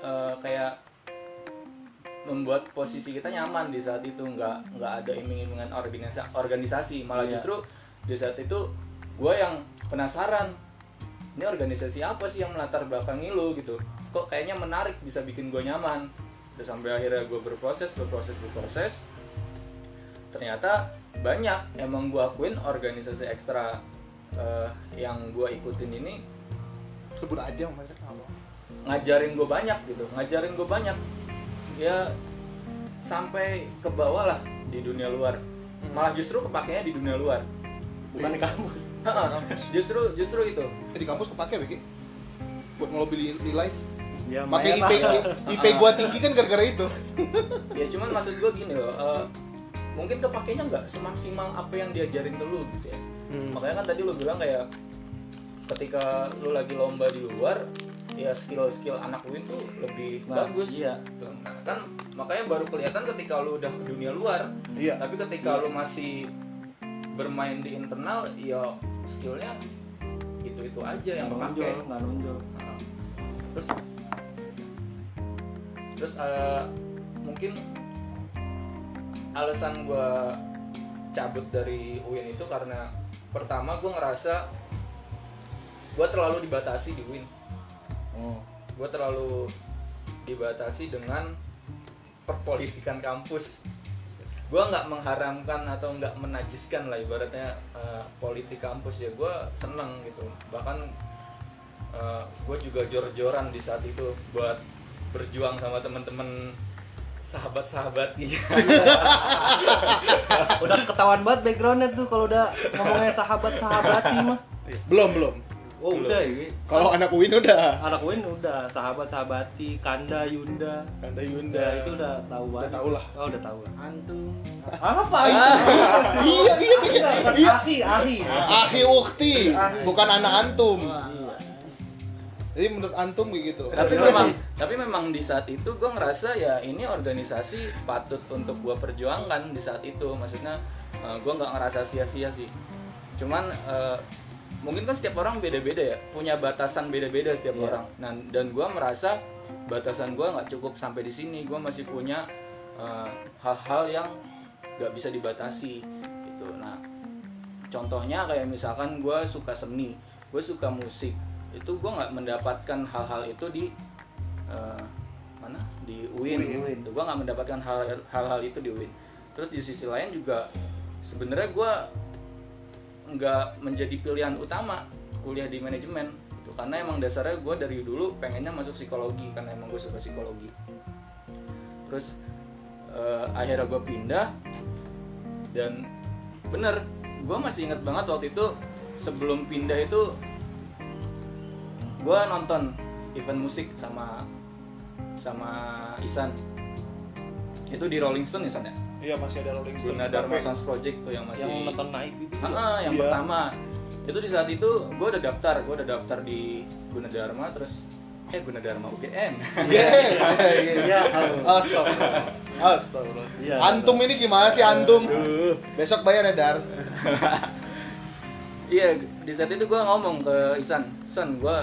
eh, kayak membuat posisi kita nyaman di saat itu. Nggak nggak ada iming-imingan organisasi organisasi. Malah Iya. justru di saat itu gue yang penasaran ini organisasi apa sih yang melatar belakangi lu gitu? Kok kayaknya menarik bisa bikin gue nyaman. Terus sampai akhirnya gue berproses berproses berproses. Ternyata banyak emang gue akuin organisasi ekstra eh, yang gue ikutin ini. Sebut aja mereka apa ngajarin gue banyak gitu ngajarin gue banyak. Ya sampai ke bawah lah di dunia luar. Malah justru kepakainya di dunia luar bukan di kampus. Justru justru itu. Eh, di kampus kepake Beki. Buat ngelobi nilai. Ya pakai IP. IP gua tinggi kan gara-gara itu. Ya cuman maksud gue gini loh eh, mungkin kepakainya nggak semaksimal apa yang diajarin ke lu gitu ya. Hmm. makanya kan tadi lu bilang kayak ketika lu lagi lomba di luar ya skill-skill anak Win tuh lebih Nah, bagus. iya. Nah, kan makanya baru kelihatan ketika lu udah ke dunia luar Iya. tapi ketika lu masih bermain di internal ya skillnya itu itu aja yang pakai nggak nonjol Nah, terus terus eh, mungkin alasan gue cabut dari UIN itu karena pertama gue ngerasa gue terlalu dibatasi di UIN oh. gue terlalu dibatasi dengan perpolitikan kampus gue nggak mengharamkan atau nggak menajiskan lah ibaratnya eh, politik kampus. Ya gue seneng gitu. Bahkan gue juga jor-joran di saat itu buat berjuang sama temen-temen sahabat-sahabat dia udah ketahuan banget backgroundnya tuh kalau udah ngomongnya sahabat sahabati mah. Belum, belum. Oh udah ya Kalau anak Uin udah. anak Win udah sahabat sahabati Kanda Yunda Kanda Yunda. udah itu udah tahu Udah banget tahu lah. oh udah tahu Antum. apa iya, iya, iya. Iya. ahi ahi Akhi ukti, bukan anak antum. Wah. Jadi menurut antum kayak gitu. tapi memang tapi memang di saat itu gue ngerasa ya ini organisasi patut untuk gue perjuangkan di saat itu maksudnya gue nggak ngerasa sia-sia sih cuman eh, mungkin kan setiap orang beda-beda ya punya batasan beda-beda setiap Iya. orang. Nah, dan gue merasa batasan gue nggak cukup sampai di sini. Gue masih punya eh, hal-hal yang nggak bisa dibatasi gitu. Nah contohnya kayak misalkan gue suka seni gue suka musik itu gue nggak mendapatkan hal-hal itu di eh, mana? Di UIN, UIN. Gue nggak mendapatkan hal- hal-hal itu di UIN terus di sisi lain juga sebenarnya gue nggak menjadi pilihan utama kuliah di manajemen. Gitu karena emang dasarnya gue dari dulu pengennya masuk psikologi karena emang gue suka psikologi. Terus eh, akhirnya gue pindah dan bener gue masih inget banget waktu itu sebelum pindah itu gue nonton event musik sama sama Isan itu di Rolling Stone Isan ya Iya, masih ada Rolling Stone. Gunadarma Cafe. Sounds Project tuh yang masih yang nonton naik gitu Ah, ah, yang Iya. pertama itu di saat itu gue udah daftar gue udah daftar di Gunadarma terus eh Gunadarma UGM Iya, iya. Astagfirullah. Astagfirullah. Antum ini gimana sih antum? Besok bayar ya, Dar. Iya, di saat itu gue ngomong ke Isan, San, gue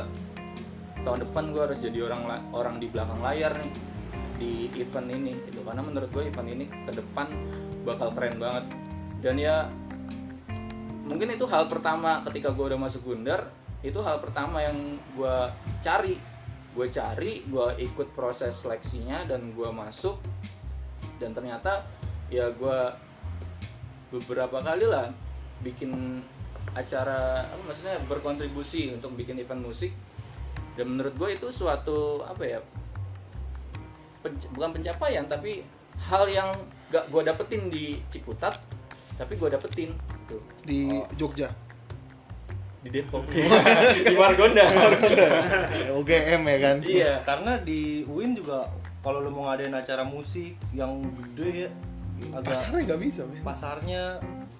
tahun depan gue harus jadi orang orang di belakang layar nih di event ini, gitu. Karena menurut gue event ini ke depan bakal keren banget. Dan ya mungkin itu hal pertama ketika gue udah masuk Gundar, itu hal pertama yang gue cari. Gue cari, gue ikut proses seleksinya dan gue masuk. Dan ternyata ya gue beberapa kali lah bikin acara apa maksudnya berkontribusi untuk bikin event musik dan menurut gue itu suatu apa ya penc- bukan pencapaian tapi hal yang gak gue dapetin di Ciputat tapi gue dapetin gitu. Di Jogja. di Depok di Margonda UGM ya kan? iya karena di UIN juga kalau lu mau ngadain acara musik yang gede ya agak Pasarnya nggak bisa, men. pasarnya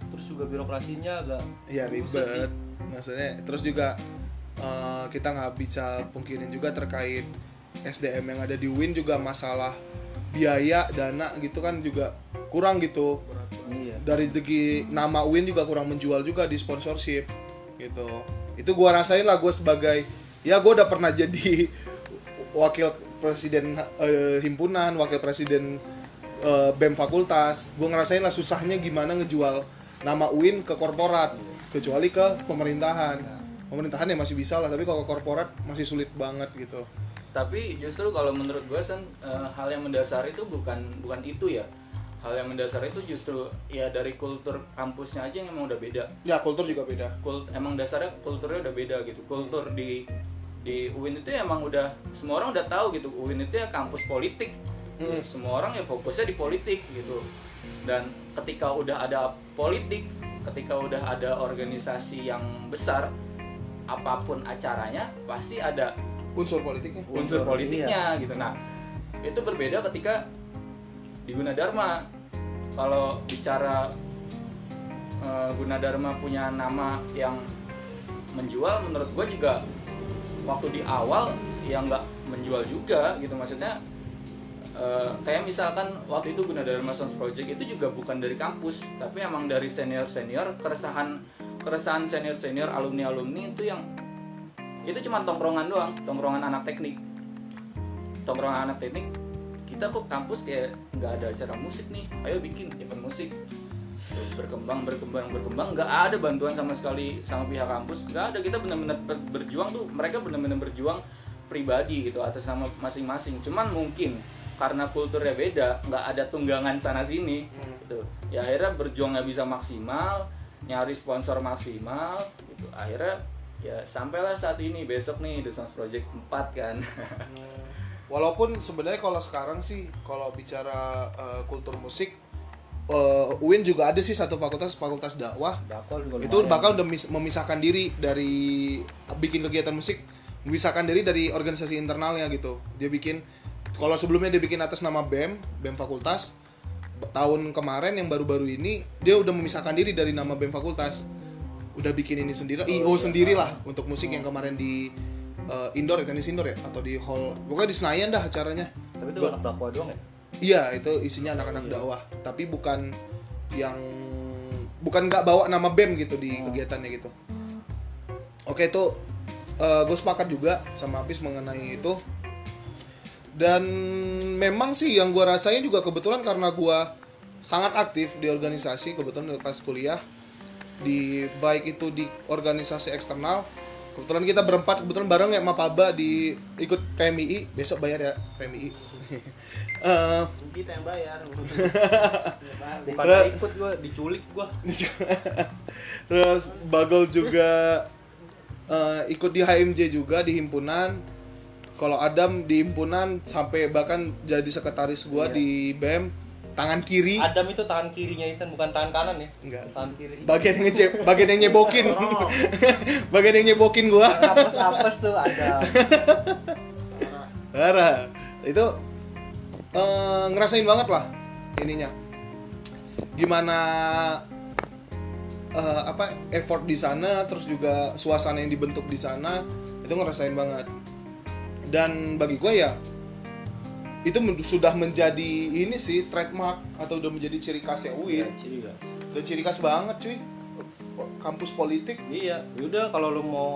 terus juga birokrasinya agak Iya sih. ribet. Maksudnya terus juga eh, kita nggak bisa pungkirin juga terkait SDM yang ada di Win juga masalah biaya dana gitu kan juga kurang gitu. Iya. Dari segi nama Win juga kurang menjual juga di sponsorship gitu. Itu gua rasain lah gue sebagai ya gue udah pernah jadi wakil presiden eh, himpunan wakil presiden eh, bem fakultas. Gue ngerasain lah susahnya gimana ngejual nama UIN ke korporat kecuali ke pemerintahan. Pemerintahan ya masih bisa lah tapi kalau ke korporat masih sulit banget gitu tapi justru kalau menurut gue San, eh, hal yang mendasar itu bukan bukan itu ya. Hal yang mendasar itu justru ya dari kultur kampusnya aja yang emang udah beda. Ya kultur juga beda. Kult, emang dasarnya kulturnya udah beda gitu. Kultur di di UIN itu emang udah semua orang udah tahu gitu. UIN itu ya kampus politik. Mm. semua orang ya fokusnya di politik gitu. Dan ketika udah ada politik ketika udah ada organisasi yang besar apa pun acaranya pasti ada unsur politiknya. Unsur Unsur, politiknya gitu. Nah itu berbeda ketika di Gunadarma. Kalau bicara eh, Gunadarma punya nama yang menjual menurut gue juga waktu di awal ya nggak menjual juga gitu. Maksudnya eh, kayak misalkan waktu itu Gunadarma Sons Project itu juga bukan dari kampus tapi emang dari senior senior keresahan keresahan senior senior alumni alumni itu yang itu cuma tongkrongan doang tongkrongan anak teknik. Tongkrongan anak teknik kita kok kampus kayak nggak ada acara musik nih. Ayo bikin event musik. Terus berkembang berkembang berkembang. Nggak ada bantuan sama sekali sama pihak kampus. Nggak ada. Kita benar-benar ber- berjuang tuh mereka benar-benar berjuang pribadi gitu atas nama masing-masing. Cuman mungkin karena kulturnya beda nggak ada tunggangan sana sini gitu. Ya akhirnya berjuang nggak bisa maksimal nyari sponsor maksimal gitu. Akhirnya ya sampailah saat ini besok nih The Songs Project 4 kan. Walaupun sebenarnya kalau sekarang sih kalau bicara eh, kultur musik eh, UIN juga ada sih satu fakultas fakultas dakwah. Bakal juga itu bakal udah mis- memisahkan diri dari bikin kegiatan musik memisahkan diri dari organisasi internalnya gitu. Dia bikin kalau sebelumnya dia bikin atas nama BEM BEM fakultas tahun kemarin yang baru-baru ini dia udah memisahkan diri dari nama BEM fakultas udah bikin ini sendiri IO sendiri lah untuk musik yang kemarin di eh, indoor ya tenis indoor ya? Atau di hall pokoknya di Senayan dah acaranya. Tapi itu anak dakwah doang ya? Iya, itu isinya anak-anak dakwah, tapi bukan yang bukan nggak bawa nama BEM gitu di kegiatannya gitu. Oke, itu gue sepakat juga sama Apis mengenai itu. Dan memang sih yang gue rasain juga kebetulan karena gue sangat aktif di organisasi kebetulan pas kuliah di baik itu di organisasi eksternal kebetulan kita berempat kebetulan bareng ya sama Paba di ikut PMI besok bayar ya PMI Eh, kita yang bayar Bukan Terus- ikut gua, diculik gua. Terus Bagol juga eh, ikut di HMJ juga di himpunan. Kalau Adam di himpunan sampai bahkan jadi sekretaris gua Iya. di BEM tangan kiri. Adam itu tangan kirinya Ethan, bukan tangan kanan ya? Enggak. Tangan kiri. Bagian yang ngece- bagian yang nyebokin. Oh. bagian yang nyebokin gua. Apes-apes tuh Adam. Parah. Itu eh, ngerasain banget lah ininya. Gimana eh, apa effort di sana terus juga suasana yang dibentuk di sana itu ngerasain banget. Dan bagi gue ya itu men- sudah menjadi ini sih trademark atau udah menjadi ciri khasnya Iya, UIN. ciri khas. Udah ciri khas banget cuy. Kampus politik Iya, yaudah kalau lu mau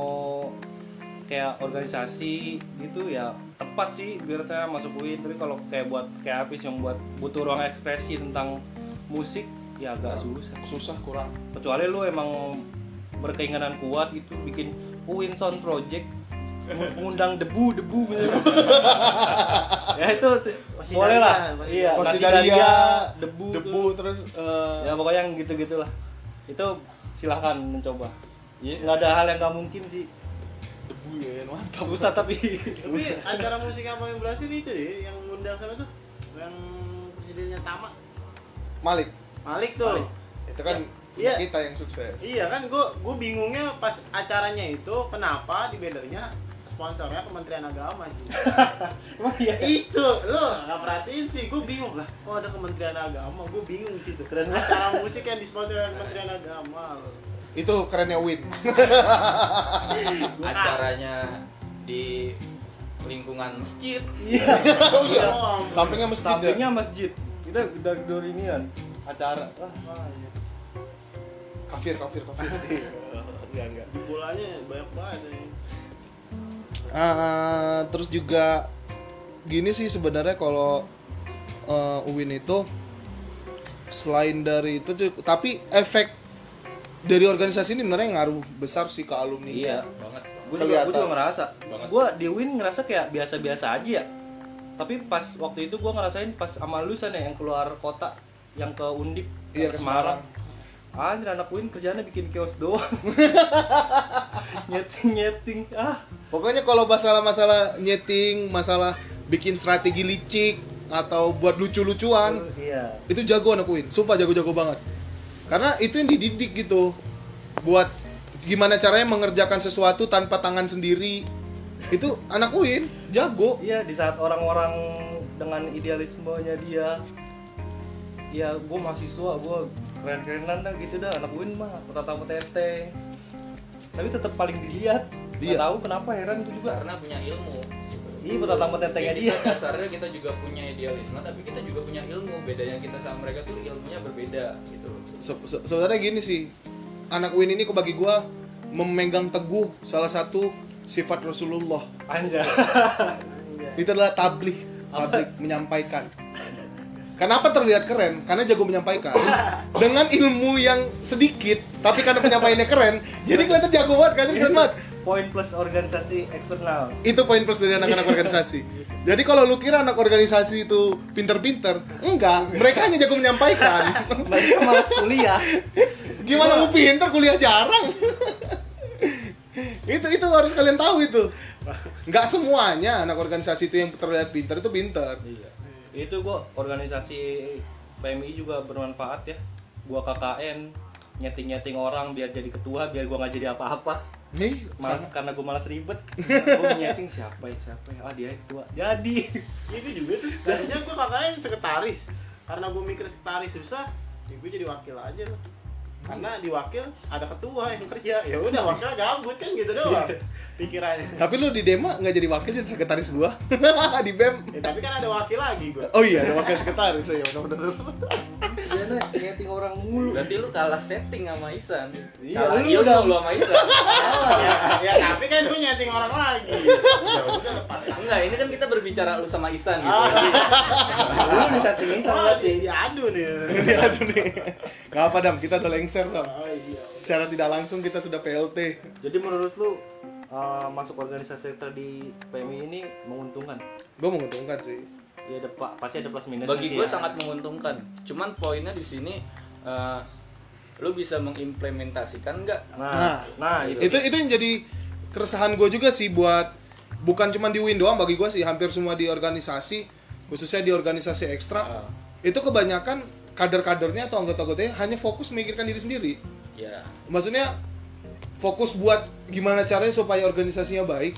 kayak organisasi gitu ya tepat sih biar saya masuk UIN tapi kalau kayak buat kayak Apis yang buat butuh ruang ekspresi tentang musik ya agak susah susah kurang. kecuali lu emang berkeinginan kuat gitu bikin UIN Sound Project ngundang debu debu gitu ya itu sih, Pasti boleh lah iya Dalia, dalia debu debu tuh. terus eh, ya pokoknya yang gitu gitulah itu silahkan mencoba Iya. nggak ada hal yang nggak mungkin sih debu ya mantap. susah tapi tapi acara musik yang paling berhasil itu ya yang ngundang sama tuh yang presidennya Tama Malik. Malik tuh Malik. Itu kan Iya. kita yang sukses. iya kan gue gue bingungnya pas acaranya itu kenapa di bannernya sponsornya Kementerian Agama sih emang iya itu lo nggak perhatiin sih gue bingung lah kok ada Kementerian Agama gue bingung sih tuh keren acara musik yang disponsori oleh Kementerian Agama loh. Itu kerennya Win. acaranya di lingkungan masjid iya Iya. Sampingnya masjid ya. sampingnya masjid kita gedor gedor inian acara iya. Kafir, kafir, kafir. enggak, enggak. Jebolannya banyak banget ya. Ah, terus juga gini sih sebenarnya kalau eh, Uwin itu selain dari itu tuh- tapi efek dari organisasi ini sebenarnya ngaruh besar sih ke alumni. iya banget. Gue juga, gua juga ngerasa. Gue di Win ngerasa kayak biasa-biasa aja ya. Tapi pas waktu itu gue ngerasain pas sama lu sana yang keluar kota yang ke Undik Iya, ke Semarang. Anjir anak Win kerjanya bikin kios doang nyeting nyeting ah Pokoknya kalau masalah-masalah nyeting, masalah bikin strategi licik atau buat lucu-lucuan, iya itu jago anak Win. Sumpah jago-jago banget. Karena itu yang dididik gitu. Buat gimana caranya mengerjakan sesuatu tanpa tangan sendiri. Itu anak Win jago. Iya di saat orang-orang dengan idealismenya dia ya gue mahasiswa gue keren-kerenan dah gitu dah. Anak Win mah tamu teteh tapi tetap paling dilihat. Iya. Nggak tahu kenapa heran gue juga. Karena punya ilmu. Iya, pertama tentengnya Ya, dia. kita dasarnya kita juga punya idealisme tapi kita juga punya ilmu. Bedanya kita sama mereka tuh ilmunya berbeda gitu. Se- se- sebenarnya gini sih. Anak Win ini kok bagi gua memegang teguh salah satu sifat Rasulullah. Anjay. itu adalah tabligh tabligh menyampaikan Kenapa terlihat keren? Karena jago menyampaikan dengan ilmu yang sedikit, tapi karena penyampaiannya keren, jadi kelihatan jago banget, kan keren banget. Poin plus organisasi eksternal. Itu poin plus dari anak-anak organisasi. Jadi kalau lu kira anak organisasi itu pinter-pinter, enggak, mereka hanya jago menyampaikan. Mereka malas kuliah. Gimana mau pinter kuliah jarang? itu itu harus kalian tahu itu. Nggak semuanya anak organisasi itu yang terlihat pinter itu pinter. Iya. Itu gua organisasi PMI juga bermanfaat ya. Gua KKN nyeting-nyeting orang biar jadi ketua biar gua nggak jadi apa-apa. Nih, Malas sama. karena gua malas ribet. gua nyeting siapa ya siapa ya. Ah dia ketua. Jadi. Ini juga tuh. Jadinya gue kakaknya sekretaris. Karena gue mikir sekretaris susah, ya gue jadi wakil aja loh. Karena di wakil ada ketua yang kerja. Ya udah wakil gabut kan gitu doang. Pikirannya. Tapi lu di Dema nggak jadi wakil jadi sekretaris gua di BEM. Ya, tapi kan ada wakil lagi gue. Oh iya, ada wakil sekretaris. Oh iya, benar-benar. Nyeting orang mulu. berarti lu kalah setting sama Isan Iya, kalah lu udah- lu sama Isan ya, ya tapi kan gue nyeting orang lagi. Ya udah lepas. enggak ini kan kita berbicara lu sama Isan gitu Ah. Lu disettingin sama Oh, berarti. di- diadu nih. Aduh nih. Nggak apa dam, kita udah lengser dam. Oh iya. Secara tidak langsung kita sudah PLT. Jadi menurut lu uh, masuk organisasi sektor di PMI ini menguntungkan? Gue menguntungkan sih. Ya ada pa- pasti ada plus minus. bagi gue sangat menguntungkan cuman poinnya di sini eh, lu bisa mengimplementasikan nggak Nah, nah, itu. Itu itu yang jadi keresahan gue juga sih buat bukan cuma di Win doang bagi gue sih hampir semua di organisasi khususnya di organisasi ekstra Ah. itu kebanyakan kader-kadernya atau anggota-anggotanya hanya fokus memikirkan diri sendiri ya maksudnya fokus buat gimana caranya supaya organisasinya baik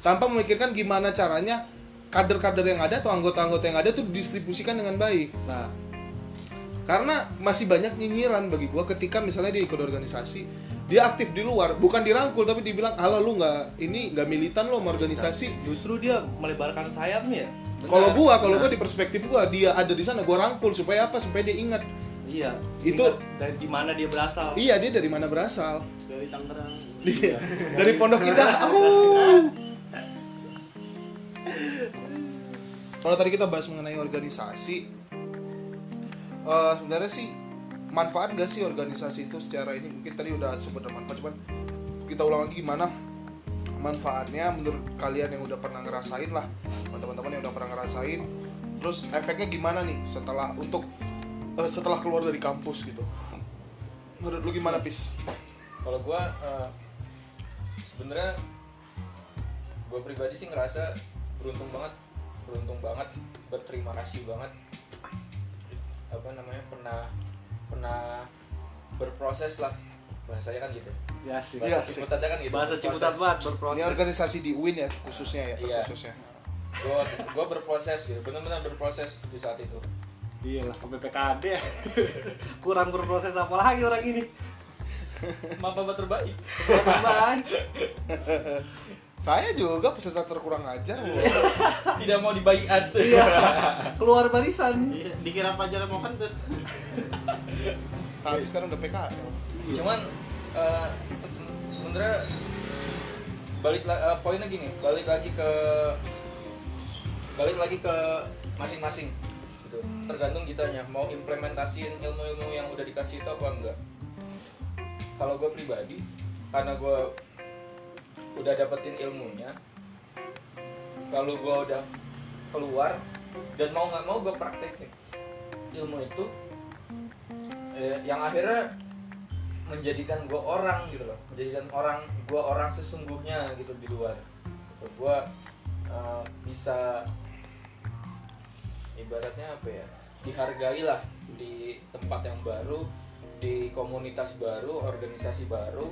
tanpa memikirkan gimana caranya kader-kader yang ada atau anggota-anggota yang ada tuh didistribusikan dengan baik Nah, karena masih banyak nyinyiran bagi gua ketika misalnya dia ikut organisasi dia aktif di luar bukan dirangkul tapi dibilang halo lu nggak ini nggak militan lo sama organisasi justru dia melebarkan sayapnya. ya. kalau gua kalau gua di perspektif gua dia ada di sana gua rangkul supaya apa supaya dia ingat Iya. Itu- dari di mana dia berasal. iya dia dari mana berasal Dari Tangerang. Iya. dari Pondok Indah aku kalau tadi kita bahas mengenai organisasi eh, sebenarnya sih manfaat gak sih organisasi itu secara ini? Mungkin tadi udah sebut manfaat cuman kita ulang lagi gimana manfaatnya menurut kalian yang udah pernah ngerasain lah teman-teman yang udah pernah ngerasain. Terus efeknya gimana nih setelah untuk eh, setelah keluar dari kampus gitu? Menurut lu gimana pis? Kalau gue sebenarnya gue pribadi sih ngerasa beruntung banget beruntung banget berterima kasih banget apa namanya pernah pernah berproses lah bahasanya kan gitu Ya sih. Iya bahasa sih. ciputatnya kan gitu Bahasa. Ciputat banget Ini berproses. organisasi di UIN ya khususnya ya Iya. terkhususnya. gue gue berproses gitu benar-benar berproses di saat itu Iya lah, ke PPKD. Kurang berproses apa lagi orang ini? bapak terbaik Bye. Saya juga peserta terkurang ajar. Tidak mau dibaiat Iya. Keluar barisan. Iya, dikira Fajar mau kentut. Tapi sekarang udah PKL. cuman eh, sebenarnya balik eh, poinnya gini balik lagi ke balik lagi ke masing-masing gitu tergantung kitanya mau implementasiin ilmu-ilmu yang udah dikasih itu apa enggak kalau gue pribadi karena gue udah dapetin ilmunya kalau gue udah keluar dan mau nggak mau gue praktekin. Ilmu itu eh, yang akhirnya menjadikan gue orang gitu loh. Menjadikan orang gue orang sesungguhnya gitu di luar. Gitu. gue eh, bisa ibaratnya apa ya dihargai lah di tempat yang baru di komunitas baru organisasi baru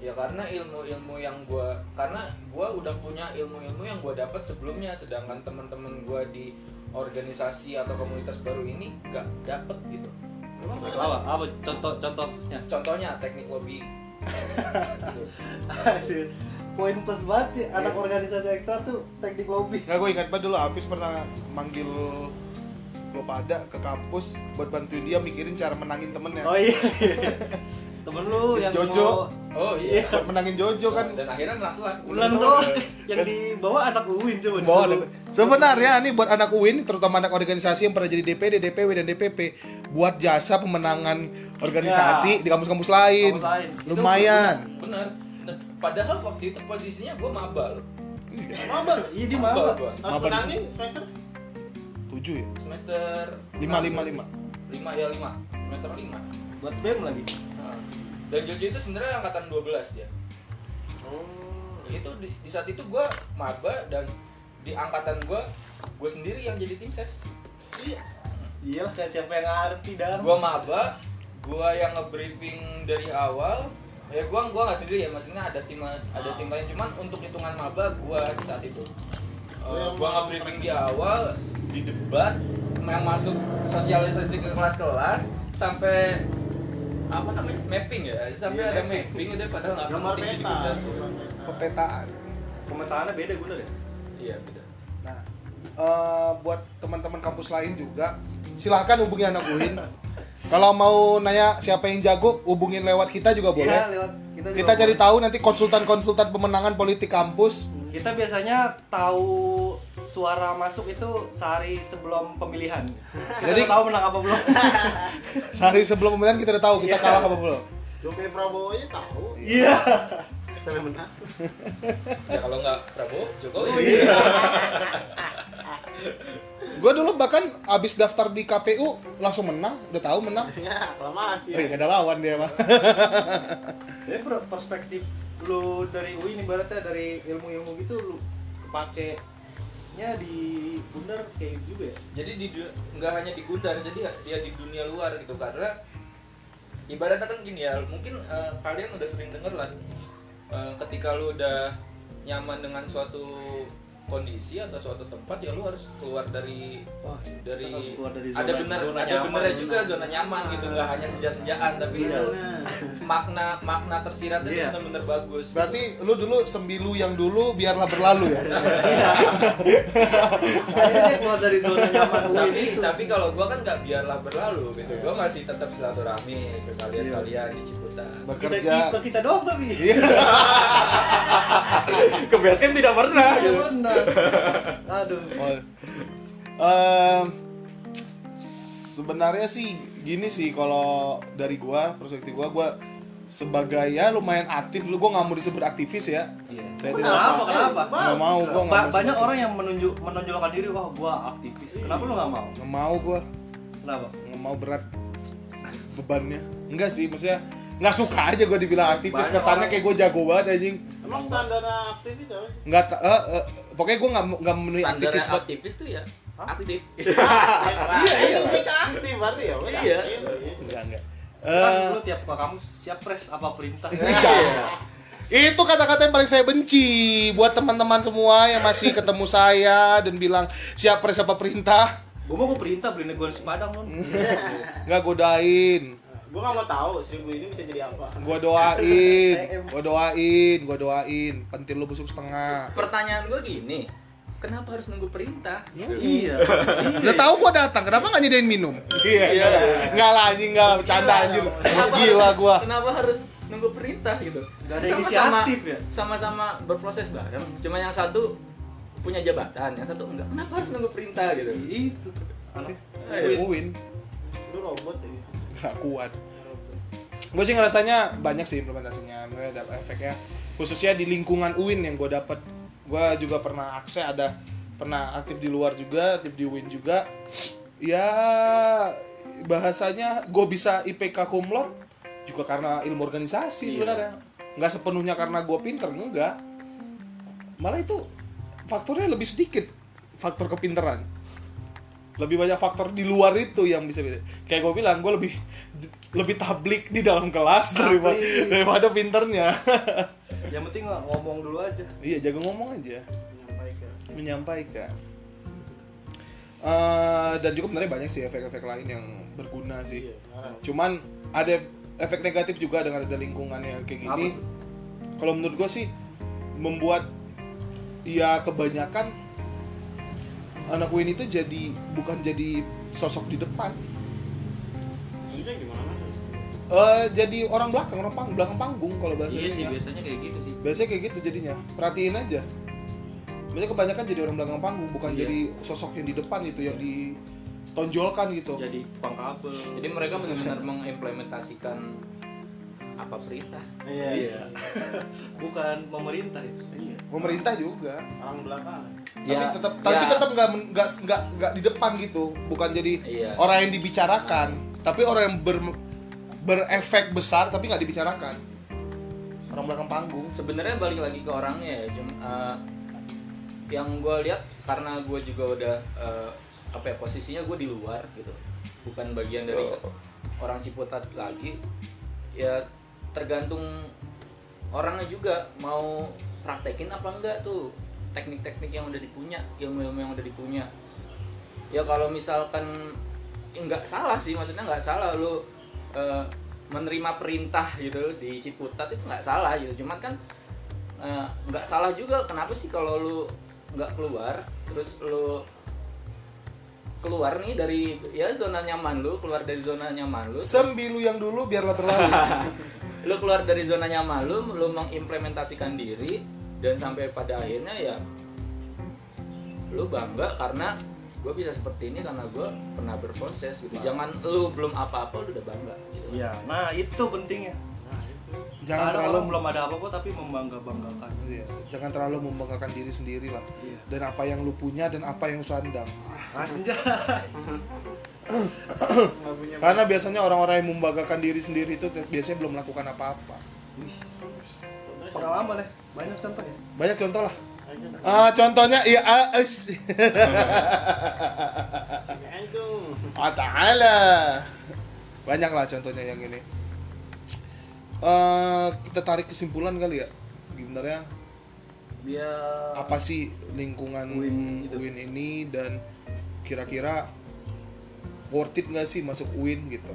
ya karena ilmu-ilmu yang gue karena gue udah punya ilmu-ilmu yang gue dapat sebelumnya sedangkan teman-teman gue di organisasi atau komunitas baru ini nggak dapet gitu Apa? Apa contoh contohnya? contohnya teknik lobby gitu. Asik. poin plus banget sih anak organisasi ekstra tuh teknik lobby Nggak, gue ingat banget dulu Apis pernah manggil lo pada ke kampus buat bantuin dia mikirin cara menangin temennya oh iya temen lu Yes, yang Jojo. mau Oh iya. buat menangin Jojo kan Dan akhirnya ngelak-ngelak. bulan tuh yang dibawa anak Uwin coba Bawa ada- Sebenarnya nih buat anak UIN, terutama anak organisasi yang pernah jadi DPD, DPW dan DPP, buat jasa pemenangan organisasi di kampus-kampus lain. Kampus lain. Itu Lumayan. Bener. Nah, Padahal waktu itu posisinya gue maba loh. Maba. iya dia maba gua. Harus Maba di menangin semester. Tujuh ya? Semester Lima, lima, lima. Lima ya lima. Semester lima. buat BEM lagi Dan Jojo itu sebenarnya angkatan 12 ya. Oh. Itu di, di saat itu gue maba dan di angkatan gue gue sendiri yang jadi tim ses. iya lah kayak siapa yang ngerti dah Gue maba, gue yang nge-briefing dari awal. Ya gue gua nggak sendiri ya, maksudnya ada tim ada tim lain cuman untuk hitungan maba gue di saat itu. Uh, gue nge-briefing di awal, di debat, yang masuk sosialisasi ke kelas-kelas sampai apa namanya mapping ya sampai Iya, ada mapping. udah padahal nggak Gambar penting peta. Pepetaan. pemetaannya beda gue deh iya beda Nah, eh, buat teman-teman kampus lain juga, silahkan hubungi anak UIN. Kalau mau nanya siapa yang jago, hubungin lewat kita juga boleh. Iya, lewat kita juga Kita cari boleh. tahu nanti konsultan-konsultan pemenangan politik kampus. kita biasanya tahu suara masuk itu sehari sebelum pemilihan Jadi- jadi tahu menang apa belum Sehari sebelum pemilihan kita udah tahu kita Iya. kalah apa belum. Jokowi Prabowo aja tahu. iya Tapi menang. ya kalau nggak Prabowo Oh, Jokowi iya. Gue dulu bahkan abis daftar di KPU langsung menang, udah tahu menang. Ya, aklamasi. Oh iya, gak ada lawan dia mah. Jadi per- perspektif lu dari UI ini ibaratnya dari ilmu-ilmu gitu lu kepake nya di Gundar kayak gitu juga ya? jadi di nggak hanya di Gundar jadi dia di dunia luar gitu karena ibaratnya kan gini ya mungkin eh, kalian udah sering denger lah eh, ketika lu udah nyaman dengan suatu kondisi atau suatu tempat ya lu harus keluar dari Wah, dari harus keluar dari ada zona- bener zona ada benernya juga zona nyaman gitu nggak hanya senja-senjaan tapi Iya. itu makna makna tersiratnya itu Iya. bener-bener bagus Berarti lu dulu sembilu yang dulu biarlah berlalu ya. Akhirnya dia keluar dari zona nyaman tapi itu. tapi kalau gua kan nggak biarlah berlalu gitu gua masih tetap silaturahmi ke kalian-kalian di Ciputat Bekerja. kita, kita doang tapi Iya. Ke base camp tidak pernah. Aduh. Oh. Sebenarnya sih gini sih kalau dari gua perspektif gua gua sebagai ya lumayan aktif lu gua nggak mau disebut aktivis ya Iya. saya tidak Kenapa? Kenapa? nggak mau gua nggak Ba- banyak orang yang menunjuk menonjolkan diri wah gua aktivis. Kenapa lu nggak mau? nggak mau gua Kenapa? nggak mau berat bebannya enggak sih maksudnya nggak suka aja gua dibilang aktivis Banyak kesannya orang- kayak gua jago banget anjing Emang standar aktivis apa sih? nggak ta- eh, eh, pokoknya gua nggak nggak memenuhi Standarnya aktivis buat aktivis tuh ya aktif Iya, iya. Ini aktif berarti ya. Iya. enggak enggak Kan Eh, lu tiap ke kamu siap pres apa perintah? Iya. Itu kata-kata yang paling saya benci buat teman-teman semua yang masih ketemu saya dan bilang siap pres apa perintah. Gua mau gua perintah beli nasi padang nun. Nggak godain. Gua nggak mau tahu seribu ini bisa jadi apa. Gua doain, gua doain, gua doain. Pentil lu busuk setengah. pertanyaan gua gini kenapa harus nunggu perintah Iya. Udah tahu gua datang, kenapa nggak nyediain minum? Iya. Nggak lah anjing, nggak bercanda anjir. Bos Kenapa gila gua. kenapa harus nunggu perintah gitu Gak ada Sama-sama- inisiatif ya? sama-sama berproses bareng cuma yang satu punya jabatan yang satu enggak kenapa harus nunggu perintah gitu Itu. Eh, Win. Lu robot ya. Nggak kuat. Gue sih ngerasanya banyak sih implementasinya, mereka ada efeknya. Khususnya di lingkungan UIN yang gue dapet. Gue juga pernah akses ada pernah aktif di luar juga, aktif di UIN juga. Ya bahasanya gue bisa IPK kumlot juga karena ilmu organisasi sebenarnya. Nggak sepenuhnya karena gue pinter, enggak. Malah itu faktornya lebih sedikit faktor kepinteran lebih banyak faktor di luar itu yang bisa beda. Kayak gue bilang, gue lebih lebih tablik di dalam kelas daripada daripada pinternya. Yang penting ngomong dulu aja. iya, jago ngomong aja, Menyampaikan. menyampaikan. Eh, dan juga sebenarnya banyak sih efek-efek lain yang berguna sih. Iya. Cuman ada efek negatif juga dengan ada lingkungan yang kayak gini. Kalau menurut gue sih membuat ya kebanyakan anak Win itu jadi bukan jadi sosok di depan. Maksudnya gimana? Eh jadi orang belakang orang pang belakang panggung kalau bahasa iya sih biasanya kayak gitu sih. Biasanya kayak gitu jadinya. Perhatiin aja. Biasanya kebanyakan jadi orang belakang panggung bukan Iya. jadi sosok yang di depan itu yang ditonjolkan gitu. Jadi tukang kabel. Jadi mereka benar-benar mengimplementasikan apa perintah? Iya. bukan pemerintah ya? Iya. pemerintah juga. Orang belakang. tapi Ya, tetap ya. tapi tetap nggak nggak nggak nggak di depan gitu. Bukan jadi Iya. orang yang dibicarakan. Tapi orang yang ber, berefek besar tapi nggak dibicarakan. Orang belakang panggung. Sebenarnya balik lagi ke orangnya ya cuma eh, yang gue lihat karena gue juga udah eh, apa ya posisinya gue di luar gitu. Bukan bagian dari orang Ciputat lagi. Ya tergantung orangnya juga mau praktekin apa enggak tuh teknik-teknik yang udah dipunya ilmu-ilmu yang udah dipunya. Ya kalau misalkan ya nggak salah sih maksudnya nggak salah lu eh, menerima perintah gitu di Ciputat itu nggak salah gitu. Cuman kan eh, nggak salah juga kenapa sih kalau lu nggak keluar terus lu keluar nih dari ya zona nyaman lu keluar dari zona nyaman lu. Sembilu yang dulu biarlah berlalu lu keluar dari zona nyaman lu lu mengimplementasikan diri dan sampai pada akhirnya ya lu bangga karena gue bisa seperti ini karena gue pernah berproses gitu. Jangan lu belum apa-apa lu udah bangga. Gitu iya nah itu pentingnya. Nah. Jangan Ada terlalu belum ada apa-apa tapi membangga banggakan Iya, jangan terlalu membanggakan diri sendiri lah Iya. dan apa yang lu punya dan apa yang sandang ah punya karena biasanya orang-orang yang membanggakan diri sendiri itu biasanya belum melakukan apa-apa pengalaman ya banyak contoh ya banyak contoh lah. Ah, contohnya iya ah. Sini aja. Ah, ta'ala. Banyak lah contohnya yang ini. Eh, kita tarik kesimpulan kali ya. Sebenarnya dia apa sih lingkungan UIN UIN, itu. ini dan kira-kira worth it nggak sih masuk UIN gitu?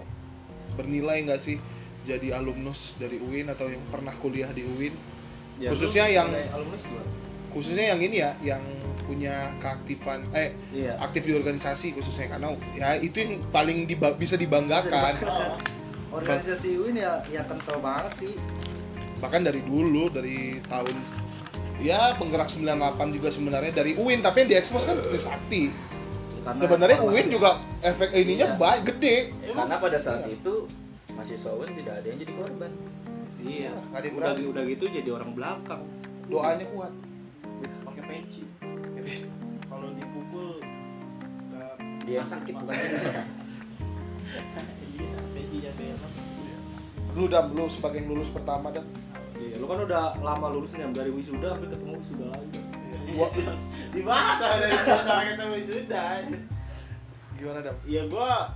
Bernilai nggak sih jadi alumnus dari UIN atau yang pernah kuliah di UIN? Ya, Khususnya yang- alumnus? Khususnya yang ini ya, yang punya keaktifan eh iya aktif di organisasi khususnya karena ya itu yang paling diba- bisa dibanggakan organisasi UIN ya ya kental banget sih. Bahkan dari dulu dari tahun ya penggerak 98 juga sebenarnya dari UIN tapi yang diekspos kan Trisakti. Karena sebenarnya UIN juga efek ininya Iya. baik gede. Karena pada saat Iya. itu mahasiswa UIN tidak ada yang jadi korban. Iya yang udah udah gitu jadi orang belakang. Doanya kuat. Pakai peci. Kalau dipukul dia sakit. bukan lu dam lu sebagai yang lulus pertama dam. Iya lu kan udah lama lulusnya dari wisuda sampai ketemu wisuda lagi. Gua- Dibahas dari sama kita sudah. gimana dam? Iya gua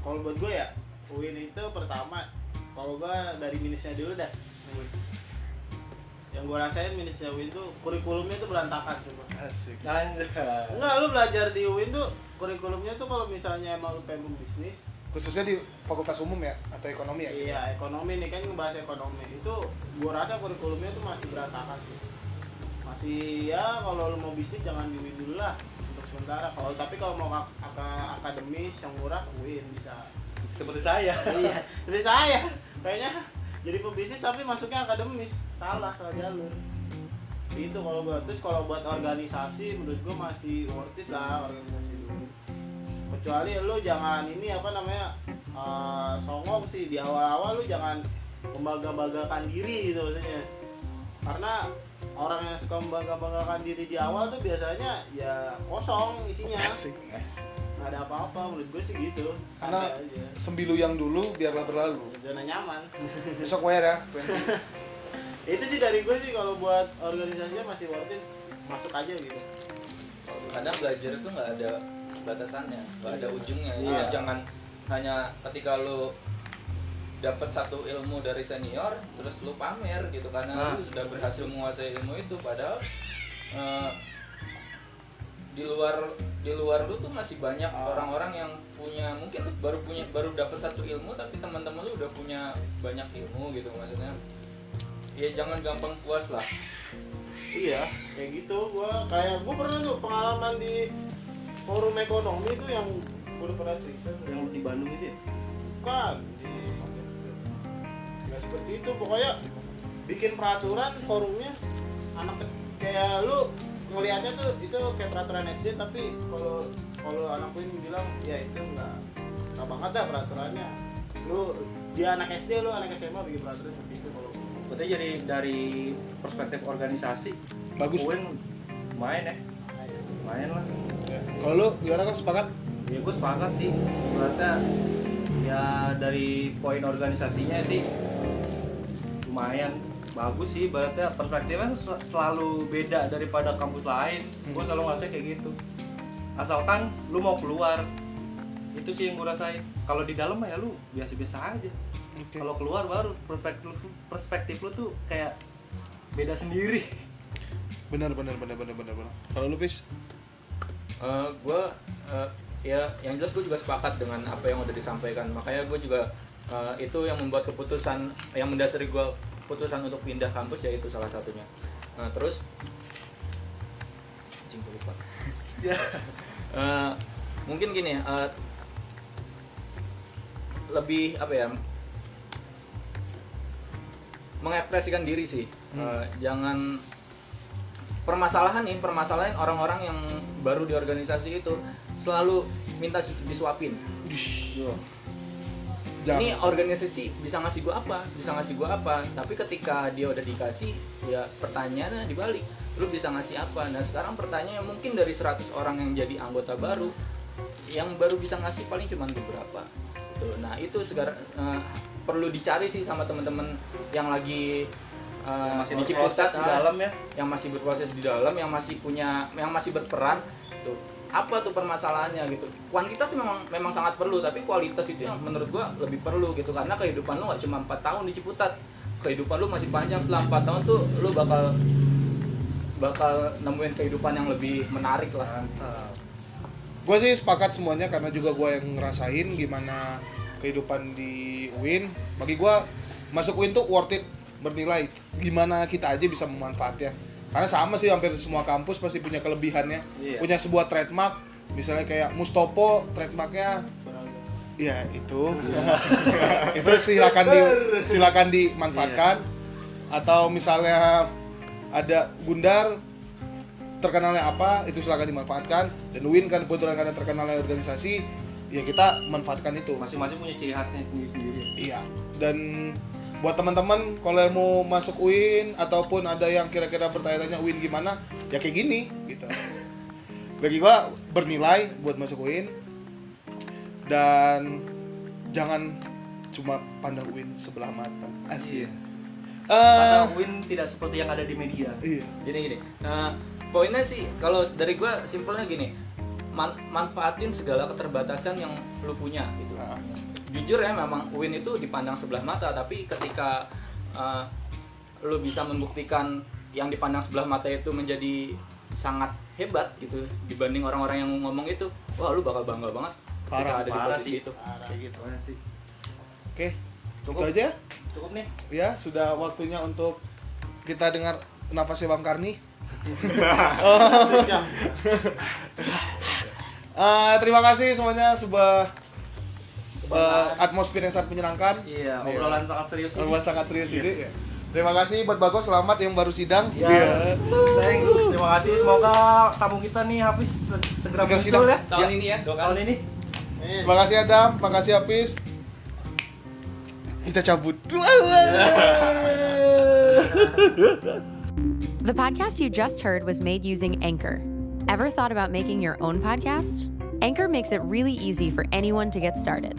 kalau buat gua ya Win itu pertama. Kalau gua dari minusnya dulu dah. Yang gua rasain minusnya Win tuh kurikulumnya tuh berantakan coba. asik. Anjay. Enggak, lu belajar di UIN tuh kurikulumnya tuh kalau misalnya emang lu pengen bisnis, khususnya di fakultas umum ya atau ekonomi ya gitu? iya ekonomi nih kan ngebahas ekonomi itu gua rasa kurikulumnya tuh masih berantakan sih. Masih ya kalau lu mau bisnis jangan di UIN dulu lah untuk sementara. Kalau tapi kalau mau ak- ak- akademis yang murah UIN bisa. seperti saya iya, dari saya kayaknya jadi pebisnis tapi masuknya akademis salah salah jalur itu kalau buat terus kalau buat organisasi menurut gua masih worth it lah organisasi dulu kecuali lu jangan ini apa namanya eh, songong sih di awal-awal lu jangan membangga-banggakan diri gitu maksudnya. Karena orang yang suka membangga-banggakan diri di awal tuh biasanya ya kosong isinya. Asik. Nggak ada apa-apa menurut gue sih gitu. Karena- aja. sembilu yang dulu biarlah berlalu. Zona nyaman. Besok wear ya 20. itu sih dari gue sih kalau buat organisasinya masih worth it. Masuk aja gitu. Karena belajar itu nggak ada batasannya nggak ada ujungnya. Iya. Jadi jangan hanya ketika lu dapat satu ilmu dari senior terus lu pamer gitu karena Nah. lu sudah berhasil menguasai ilmu itu. Padahal eh, di luar di luar lu tuh masih banyak orang-orang yang punya mungkin lu baru punya baru dapat satu ilmu tapi teman-teman lu udah punya banyak ilmu gitu maksudnya. Ya jangan gampang puas lah. Iya kayak gitu. Gua kayak gua pernah tuh pengalaman di forum ekonomi itu yang udah pernah cerita yang di Bandung itu ya? Bukan di nggak seperti itu. Pokoknya bikin peraturan forumnya anak kayak lu ngelihatnya tuh itu kayak peraturan SD tapi kalau kalau anak Win bilang ya itu nggak nggak banget dah peraturannya. Lu dia anak SD lu anak SMA bikin peraturan seperti itu kalau Berarti jadi dari perspektif organisasi Bagus. Uin main ya. Main lah. Kalau lu gimana kan sepakat? ya gue sepakat sih. Berarti ya dari poin organisasinya sih lumayan bagus sih. Berarti perspektifnya se- selalu beda daripada kampus lain. Gue selalu ngerasa kayak gitu. Asalkan lu mau keluar itu sih yang gue rasain. Kalau di dalam ya lu biasa-biasa aja. Oke. kalau keluar baru perspektif lu, perspektif lu tuh kayak beda sendiri. Benar benar benar benar benar benar. Kalau lu pis? gue Eh, ya yang jelas gue juga sepakat dengan apa yang udah disampaikan. Makanya gue juga eh, itu yang membuat keputusan yang mendasari gue keputusan untuk pindah kampus ya itu salah satunya. Nah, terus? Gua lupa. Eh, mungkin gini eh, lebih apa ya mengekspresikan diri sih. Eh, jangan permasalahan nih permasalahan orang-orang yang baru di organisasi itu selalu minta disuapin. Jangan. ini organisasi bisa ngasih gua apa? Bisa ngasih gua apa? Tapi ketika dia udah dikasih ya pertanyaannya dibalik. Lu bisa ngasih apa? Nah sekarang pertanyaan mungkin dari 100 orang yang jadi anggota baru yang baru bisa ngasih paling cuma beberapa. Gitu. nah itu segar eh, perlu dicari sih sama teman-teman yang lagi eh, masih di berproses Ciputat, di dalam ya yang masih berproses di dalam, yang masih punya, yang masih berperan, tuh apa tuh permasalahannya gitu. Kuantitas memang memang sangat perlu, tapi kualitas itu yang menurut gua lebih perlu gitu karena kehidupan lu nggak cuma empat tahun di Ciputat, kehidupan lu masih panjang setelah empat tahun tuh lu bakal bakal nemuin kehidupan yang lebih menarik lah. mantap Gue sih sepakat semuanya karena juga gue yang ngerasain gimana kehidupan di UIN. Bagi gue masuk UIN tuh worth it, bernilai. Gimana kita aja bisa memanfaatnya. Karena sama sih hampir semua kampus pasti punya kelebihannya. Iya. Punya sebuah trademark. Misalnya kayak Mustopo, trademarknya ya itu. itu silakan di silakan dimanfaatkan. Atau misalnya ada Gundar terkenalnya apa itu silakan dimanfaatkan dan Win kan kebetulan karena terkenalnya organisasi ya kita manfaatkan itu masing-masing punya ciri khasnya sendiri-sendiri iya dan buat teman-teman kalau mau masuk UIN ataupun ada yang kira-kira bertanya-tanya UIN gimana ya kayak gini gitu bagi gua bernilai buat masuk UIN dan jangan cuma pandang UIN sebelah mata asik Eh, karena Win tidak seperti yang ada di media iya Gini gini. Nah, poinnya sih kalau dari gua simpelnya gini. Man- manfaatin segala keterbatasan yang lu punya gitu. Nah, jujur ya memang Win itu dipandang sebelah mata tapi ketika uh, lo bisa membuktikan yang dipandang sebelah mata itu menjadi sangat hebat gitu dibanding orang-orang yang ngomong itu wah lu bakal bangga banget Parah, ada di parah posisi sih. itu kayak gitu sih? oke Cukup. itu aja cukup nih ya sudah waktunya untuk kita dengar nafasnya Bang Karni. Eh, terima kasih semuanya sebuah eh, atmosfer yang sangat menyenangkan. iya obrolan sangat serius ini Obrolan sangat serius ini. ya. Terima kasih buat Bagos selamat yang baru sidang. Iya. Thanks. Terima kasih. Semoga tamu kita nih Hafiz se- segera Segera muncul sidang. ya. tahun Ya. ini ya doakan Tahun ini. Terima kasih Adam, terima kasih Apis. Kita cabut. The podcast you just heard was made using Anchor. Ever thought about making your own podcast? Anchor makes it really easy for anyone to get started.